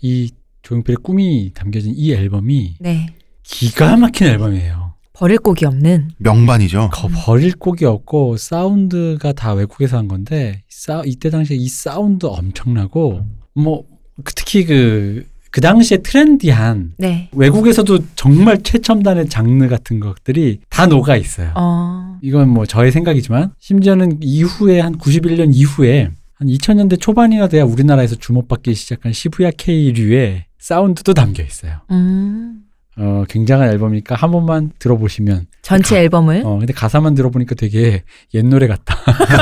이 조용필의 꿈이 담겨진 이 앨범이 네. 기가 막힌 앨범이에요. 버릴 곡이 없는. 명반이죠. 거 버릴 곡이 없고 사운드가 다 외국에서 한 건데 사, 이때 당시에 이 사운드 엄청나고 뭐 특히 그, 그 당시에 trendy한 네. 외국에서도 정말 최첨단의 장르 같은 것들이 다 녹아 있어요. 어. 이건 뭐 저의 생각이지만 심지어는 이후에 한 91년 이후에 한 2000년대 초반이나 돼야 우리나라에서 주목받기 시작한 시부야 K류의 사운드도 담겨 있어요. 음. 어, 굉장한 앨범이니까 한 번만 들어보시면 전체 앨범을. 어, 근데 가사만 들어보니까 되게 옛 노래 같다.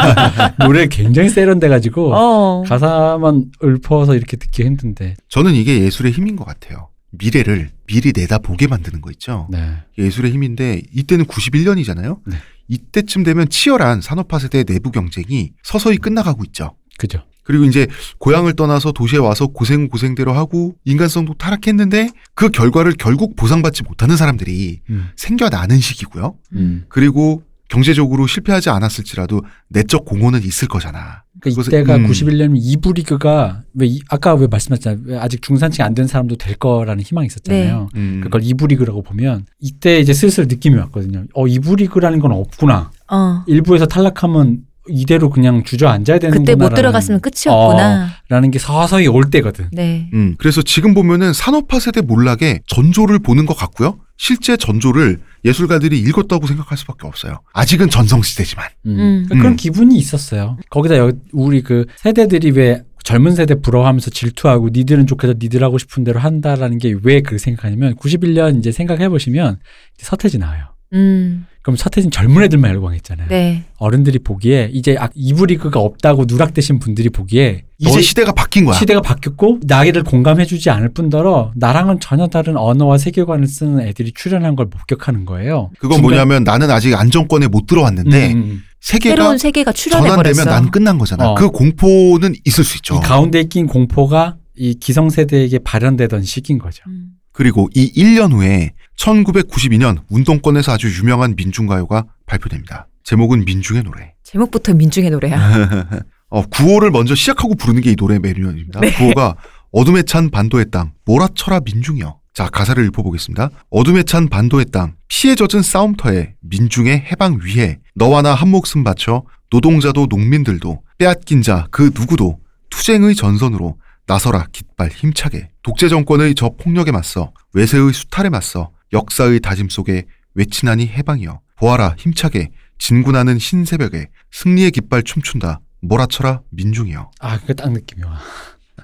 노래 굉장히 세련돼가지고 어. 가사만 읊어서 이렇게 듣기 힘든데. 저는 이게 예술의 힘인 것 같아요. 미래를 미리 내다보게 만드는 거 있죠. 네. 예술의 힘인데 이때는 91년이잖아요. 네. 이때쯤 되면 치열한 산업화 세대 내부 경쟁이 서서히 끝나가고 있죠. 그죠. 그리고 이제 고향을 떠나서 도시에 와서 고생 고생대로 하고 인간성도 타락했는데 그 결과를 결국 보상받지 못하는 사람들이 음. 생겨나는 시기고요. 음. 그리고 경제적으로 실패하지 않았을지라도 내적 공허는 있을 거잖아. 그러니까 이때가 음. 91년 이부 리그가 왜 이- 아까 왜 말씀하셨잖아요. 왜 아직 중산층 안 된 사람도 될 거라는 희망이 있었잖아요. 음. 그걸 이부 리그라고 보면 이때 이제 슬슬 느낌이 왔거든요. 어 이부 리그라는 건 없구나. 어. 일부에서 탈락하면 이대로 그냥 주저앉아야 되는구나. 그때 못 들어갔으면 끝이었구나. 라는 게 서서히 올 때거든. 네. 음, 그래서 지금 보면은 산업화 세대 몰락의 전조를 보는 것 같고요. 실제 전조를 예술가들이 읽었다고 생각할 수밖에 없어요. 아직은 전성시대지만. 음. 음. 그런 음. 기분이 있었어요. 거기다 여, 우리 그 세대들이 왜 젊은 세대 부러워하면서 질투하고 니들은 좋게서 니들 하고 싶은 대로 한다라는 게 왜 그렇게 생각하냐면 91년 이제 생각해 보시면 서태지 나와요. 음. 그럼 서태지는 젊은 애들만 열광했잖아요. 네. 어른들이 보기에 이제 아, 이부 리그가 없다고 누락되신 분들이 보기에 이제 시대가 바뀐 거야. 시대가 바뀌었고 나이를 공감해주지 않을 뿐더러 나랑은 전혀 다른 언어와 세계관을 쓰는 애들이 출연한 걸 목격하는 거예요. 그건 중간- 뭐냐면 나는 아직 안정권에 못 들어왔는데 음, 음. 세계가 새로운 세계가 출현해 전환되면 버렸어. 난 끝난 거잖아. 어. 그 공포는 있을 수 있죠. 이 가운데 낀 공포가 이 기성세대에게 발현되던 시기인 거죠. 음. 그리고 이 1년 후에 1992년 운동권에서 아주 유명한 민중가요가 발표됩니다. 제목은 민중의 노래. 제목부터 민중의 노래야. 어, 구호를 먼저 시작하고 부르는 게 이 노래 매력입니다. 네. 구호가 어둠에 찬 반도의 땅, 몰아쳐라 민중이여. 자, 가사를 읽어보겠습니다. 어둠에 찬 반도의 땅, 피에 젖은 싸움터에 민중의 해방 위해 너와 나 한 목숨 바쳐 노동자도 농민들도 빼앗긴 자 그 누구도 투쟁의 전선으로 나서라 깃발 힘차게 독재 정권의 저 폭력에 맞서 외세의 수탈에 맞서 역사의 다짐 속에 외치나니 해방이여 보아라 힘차게 진군하는 신새벽에 승리의 깃발 춤춘다 몰아쳐라 민중이여 아, 그게 딱 느낌이 와.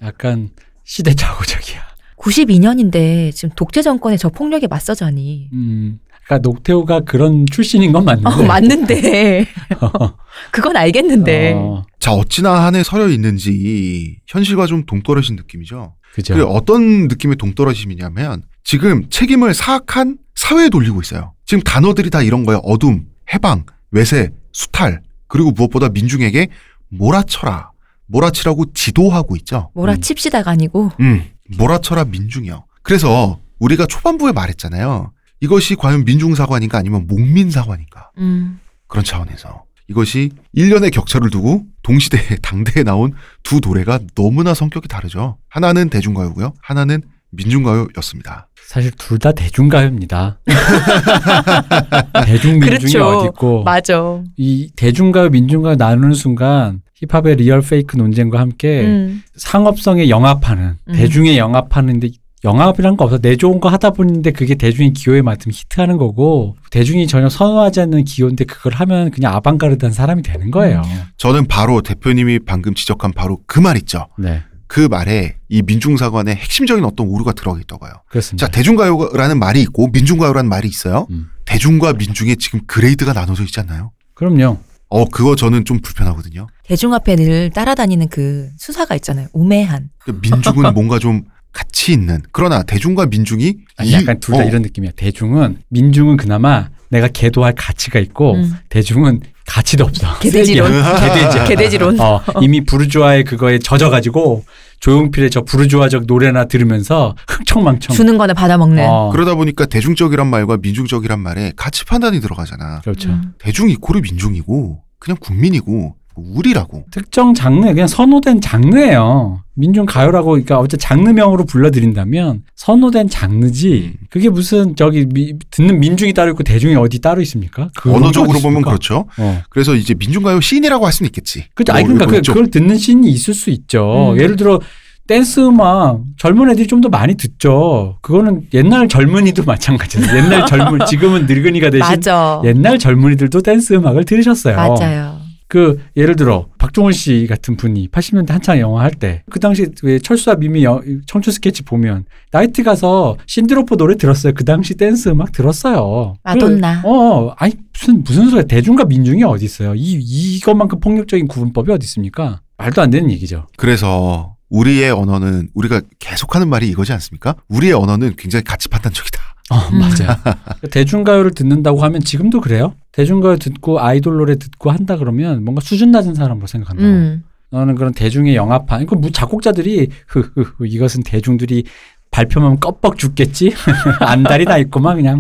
약간 시대착오적이야. 92년인데 지금 독재 정권의 저 폭력에 맞서자니. 음. 그러니까 녹태우가 그런 출신인 건 맞는데. 어, 맞는데. 그건 알겠는데. 어, 자 어찌나 한해 서려 있는지 현실과 좀 동떨어진 느낌이죠. 그죠. 그 어떤 느낌의 동떨어짐이냐면 지금 책임을 사악한 사회에 돌리고 있어요. 지금 단어들이 다 이런 거예요. 어둠, 해방, 외세, 수탈 그리고 무엇보다 민중에게 몰아쳐라, 몰아치라고 지도하고 있죠. 몰아칩시다가 아니고. 음, 몰아쳐라 민중이요. 그래서 우리가 초반부에 말했잖아요. 이것이 과연 민중사관인가 아니면 목민사관인가 음. 그런 차원에서 이것이 1년의 격차를 두고 동시대에 당대에 나온 두 노래가 너무나 성격이 다르죠. 하나는 대중가요고요. 하나는 민중가요였습니다. 사실 둘 다 대중가요입니다. 대중 민중이 그렇죠. 어디 있고 맞아. 이 대중가요 민중가요 나누는 순간 힙합의 real fake 논쟁과 함께 음. 상업성에 영합하는 음. 대중에 영합하는 데 영합이란 거 없어 내 좋은 거 하다 보는데 그게 대중의 기호에 맞으면 히트하는 거고 대중이 전혀 선호하지 않는 기호인데 그걸 하면 그냥 아방가르드한 사람이 되는 거예요. 저는 바로 대표님이 방금 지적한 바로 그 말 있죠. 네 그 말에 이 민중사관의 핵심적인 어떤 오류가 들어가 있다고요. 그렇습니다. 자, 대중가요라는 말이 있고 민중가요라는 말이 있어요. 음. 대중과 민중의 지금 그레이드가 나눠져 있지 않나요? 그럼요. 어, 그거 저는 좀 불편하거든요. 대중 앞에 늘 따라다니는 그 수사가 있잖아요. 우매한. 그 민중은 뭔가 좀 가치 있는 그러나 대중과 민중이 아니, 이- 약간 둘다 어, 이런 느낌이야. 대중은 민중은 그나마 내가 계도할 가치가 있고 음. 대중은 가치도 없어. 개돼지론. 개돼지야. 개돼지론. 어, 이미 부르주아의 그거에 젖어가지고 조용필의 저 부르주아적 노래나 들으면서 흥청망청. 주는 거나 받아먹는. 어, 그러다 보니까 대중적이란 말과 민중적이란 말에 가치 판단이 들어가잖아. 그렇죠. 음. 대중 이코르 민중이고 그냥 국민이고 우리라고. 특정 장르 그냥 선호된 장르예요. 민중 가요라고 그러니까 어째 장르명으로 불러드린다면 선호된 장르지. 음. 그게 무슨 저기 미- 듣는 민중이 따로 있고 대중이 어디 따로 있습니까? 언어적으로 보면? 그렇죠. 어. 그래서 이제 민중 가요 씬이라고 할 수는 있겠지. 그죠. 아니 뭐 그러니까 그, 쪽. 그걸 듣는 씬이 있을 수 있죠. 음. 예를 들어 댄스 음악 젊은 애들이 좀 더 많이 듣죠. 그거는 옛날 젊은이도 마찬가지예요. 옛날 젊은 지금은 늙은이가 대신 맞아. 옛날 젊은이들도 댄스 음악을 들으셨어요. 맞아요. 그 예를 들어 박중훈 씨 같은 분이 80년대 한창 영화 할 때 그 당시 왜 철수와 미미 여- 청춘 스케치 보면 나이트 가서 신디 로퍼 노래 들었어요. 그 당시 댄스 음악 들었어요. 마돈나. 그, 어, 아니 무슨 무슨 소리야? 대중과 민중이 어디 있어요? 이 이것만큼 폭력적인 구분법이 어디 있습니까? 말도 안 되는 얘기죠. 그래서 우리의 언어는 우리가 계속하는 말이 이거지 않습니까? 우리의 언어는 굉장히 가치 판단적이다. 어, 음. 맞아요. 대중가요를 듣는다고 하면 지금도 그래요. 대중가요 듣고 아이돌 노래 듣고 한다 그러면 뭔가 수준 낮은 사람으로 생각한다고. 음. 나는 그런 대중의 영합한, 그 작곡자들이, 흐흐흐, 이것은 대중들이 발표만 껍벅 죽겠지? 안달이 나 있구만, 그냥.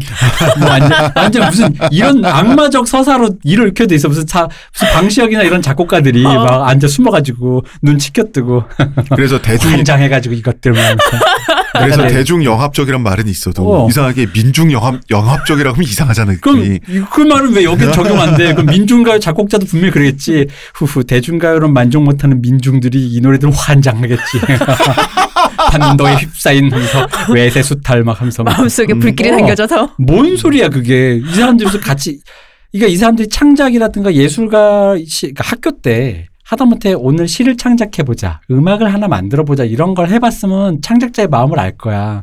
뭐 완전, 완전 무슨 이런 악마적 서사로 일을 켜돼 있어. 무슨 자, 무슨 방시혁이나 이런 작곡가들이 어. 막 앉아 숨어가지고 눈 치켜뜨고 그래서 대중 환장해가지고 이것들 막. 그래서 약간 대중 영합적이란 말은 있어도 어. 이상하게 민중 영합 영합적이라고 하면 이상하잖아. 그럼 그 말은 왜 여기 적용 안 돼? 그럼 민중가요 작곡자도 분명히 그러겠지. 후후 대중가요로 만족 못하는 민중들이 이 노래들 환장하겠지. 판도에 휩싸인 하면서 외세 수탈 막 하면서 막. 마음속에 음. 불길이 어. 당겨져서. 뭔 소리야 그게? 이 사람들이 무슨 같이 그러니까 이 사람들이 창작이라든가 예술가 시, 그러니까 학교 때 하다못해 오늘 시를 창작해 보자, 음악을 하나 만들어 보자 이런 걸 해봤으면 창작자의 마음을 알 거야.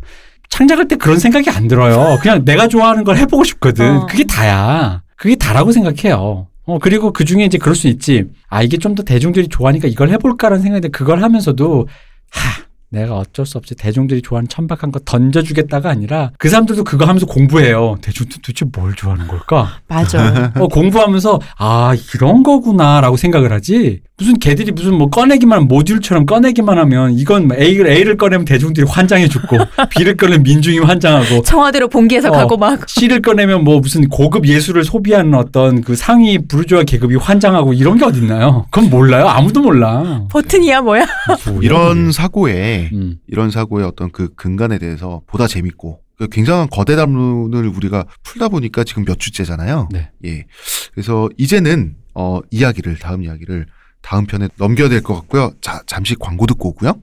창작할 때 그런 생각이 안 들어요. 그냥 내가 좋아하는 걸 해보고 싶거든. 어. 그게 다야. 그게 다라고 생각해요. 어, 그리고 그 중에 이제 그럴 수 있지. 아, 이게 좀 더 대중들이 좋아하니까 이걸 해볼까라는 생각인데 그걸 하면서도, 하, 내가 어쩔 수 없이 대중들이 좋아하는 천박한 거 던져주겠다가 아니라 그 사람들도 그거 하면서 공부해요. 대중들 도대체 뭘 좋아하는 걸까? 맞아. 어, 공부하면서 아 이런 거구나라고 생각을 하지 무슨 걔들이 무슨 뭐 꺼내기만 하면 모듈처럼 꺼내기만 하면 이건 뭐 A를 A를 꺼내면 대중들이 환장해 죽고 B를 꺼내면 민중이 환장하고 청와대로 봉기해서 어. 가고 막. C를 꺼내면 뭐 무슨 고급 예술을 소비하는 어떤 그 상위 부르주아 계급이 환장하고 이런 게 어딨나요? 그건 몰라요. 아무도 몰라. 버튼이야 뭐야? 이런 사고에 그게. 음. 이런 사고의 어떤 그 근간에 대해서 보다 재밌고 그 굉장한 거대 담론을 우리가 풀다 보니까 지금 몇 주째잖아요. 네. 예. 그래서 이제는 어 이야기를 다음 이야기를 다음 편에 넘겨야 될 것 같고요. 자 잠시 광고 듣고 오고요.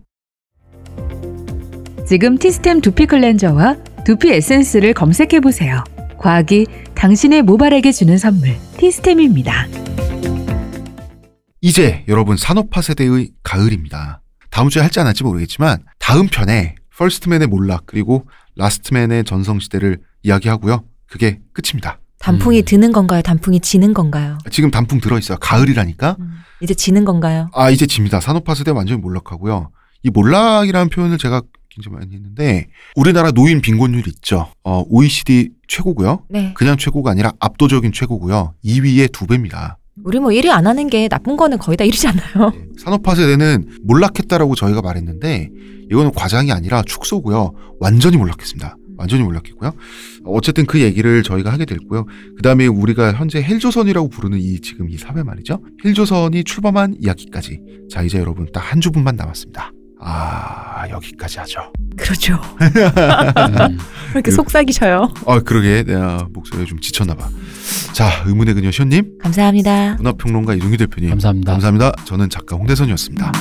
지금 티스템 두피 클렌저와 두피 에센스를 검색해 보세요. 과학이 당신의 모발에게 주는 선물 티스템입니다. 이제 여러분 산업화 세대의 가을입니다. 다음 주에 할지 안 할지 모르겠지만 다음 편에 first man의 몰락 그리고 last man의 전성시대를 이야기하고요. 그게 끝입니다. 단풍이 음. 드는 건가요? 단풍이 지는 건가요? 지금 단풍 들어있어요. 가을이라니까. 음. 이제 지는 건가요? 아 이제 집니다. 산업화 세대 완전히 몰락하고요. 이 몰락이라는 표현을 제가 굉장히 많이 했는데 우리나라 노인 빈곤율 있죠. 어, OECD 최고고요. 네. 그냥 최고가 아니라 압도적인 최고고요. 2위의 두 배입니다. 우리 뭐 1위 안 하는 게 나쁜 거는 거의 다 1위잖아요. 산업화 세대는 몰락했다라고 저희가 말했는데 이거는 과장이 아니라 축소고요. 완전히 몰락했습니다. 완전히 몰락했고요. 어쨌든 그 얘기를 저희가 하게 됐고요. 그 다음에 우리가 현재 헬조선이라고 부르는 이 지금 이 사회 말이죠. 헬조선이 출범한 이야기까지. 자 이제 여러분 딱 한 주분만 남았습니다. 아 여기까지 하죠. 그렇죠. 이렇게 그- 속삭이셔요? 아 그러게 내가 목소리가 좀 지쳤나봐. 자 의문의 그녀 시온님, 감사합니다. 문화평론가 이동규 대표님. 감사합니다. 감사합니다. 저는 작가 홍대선이었습니다.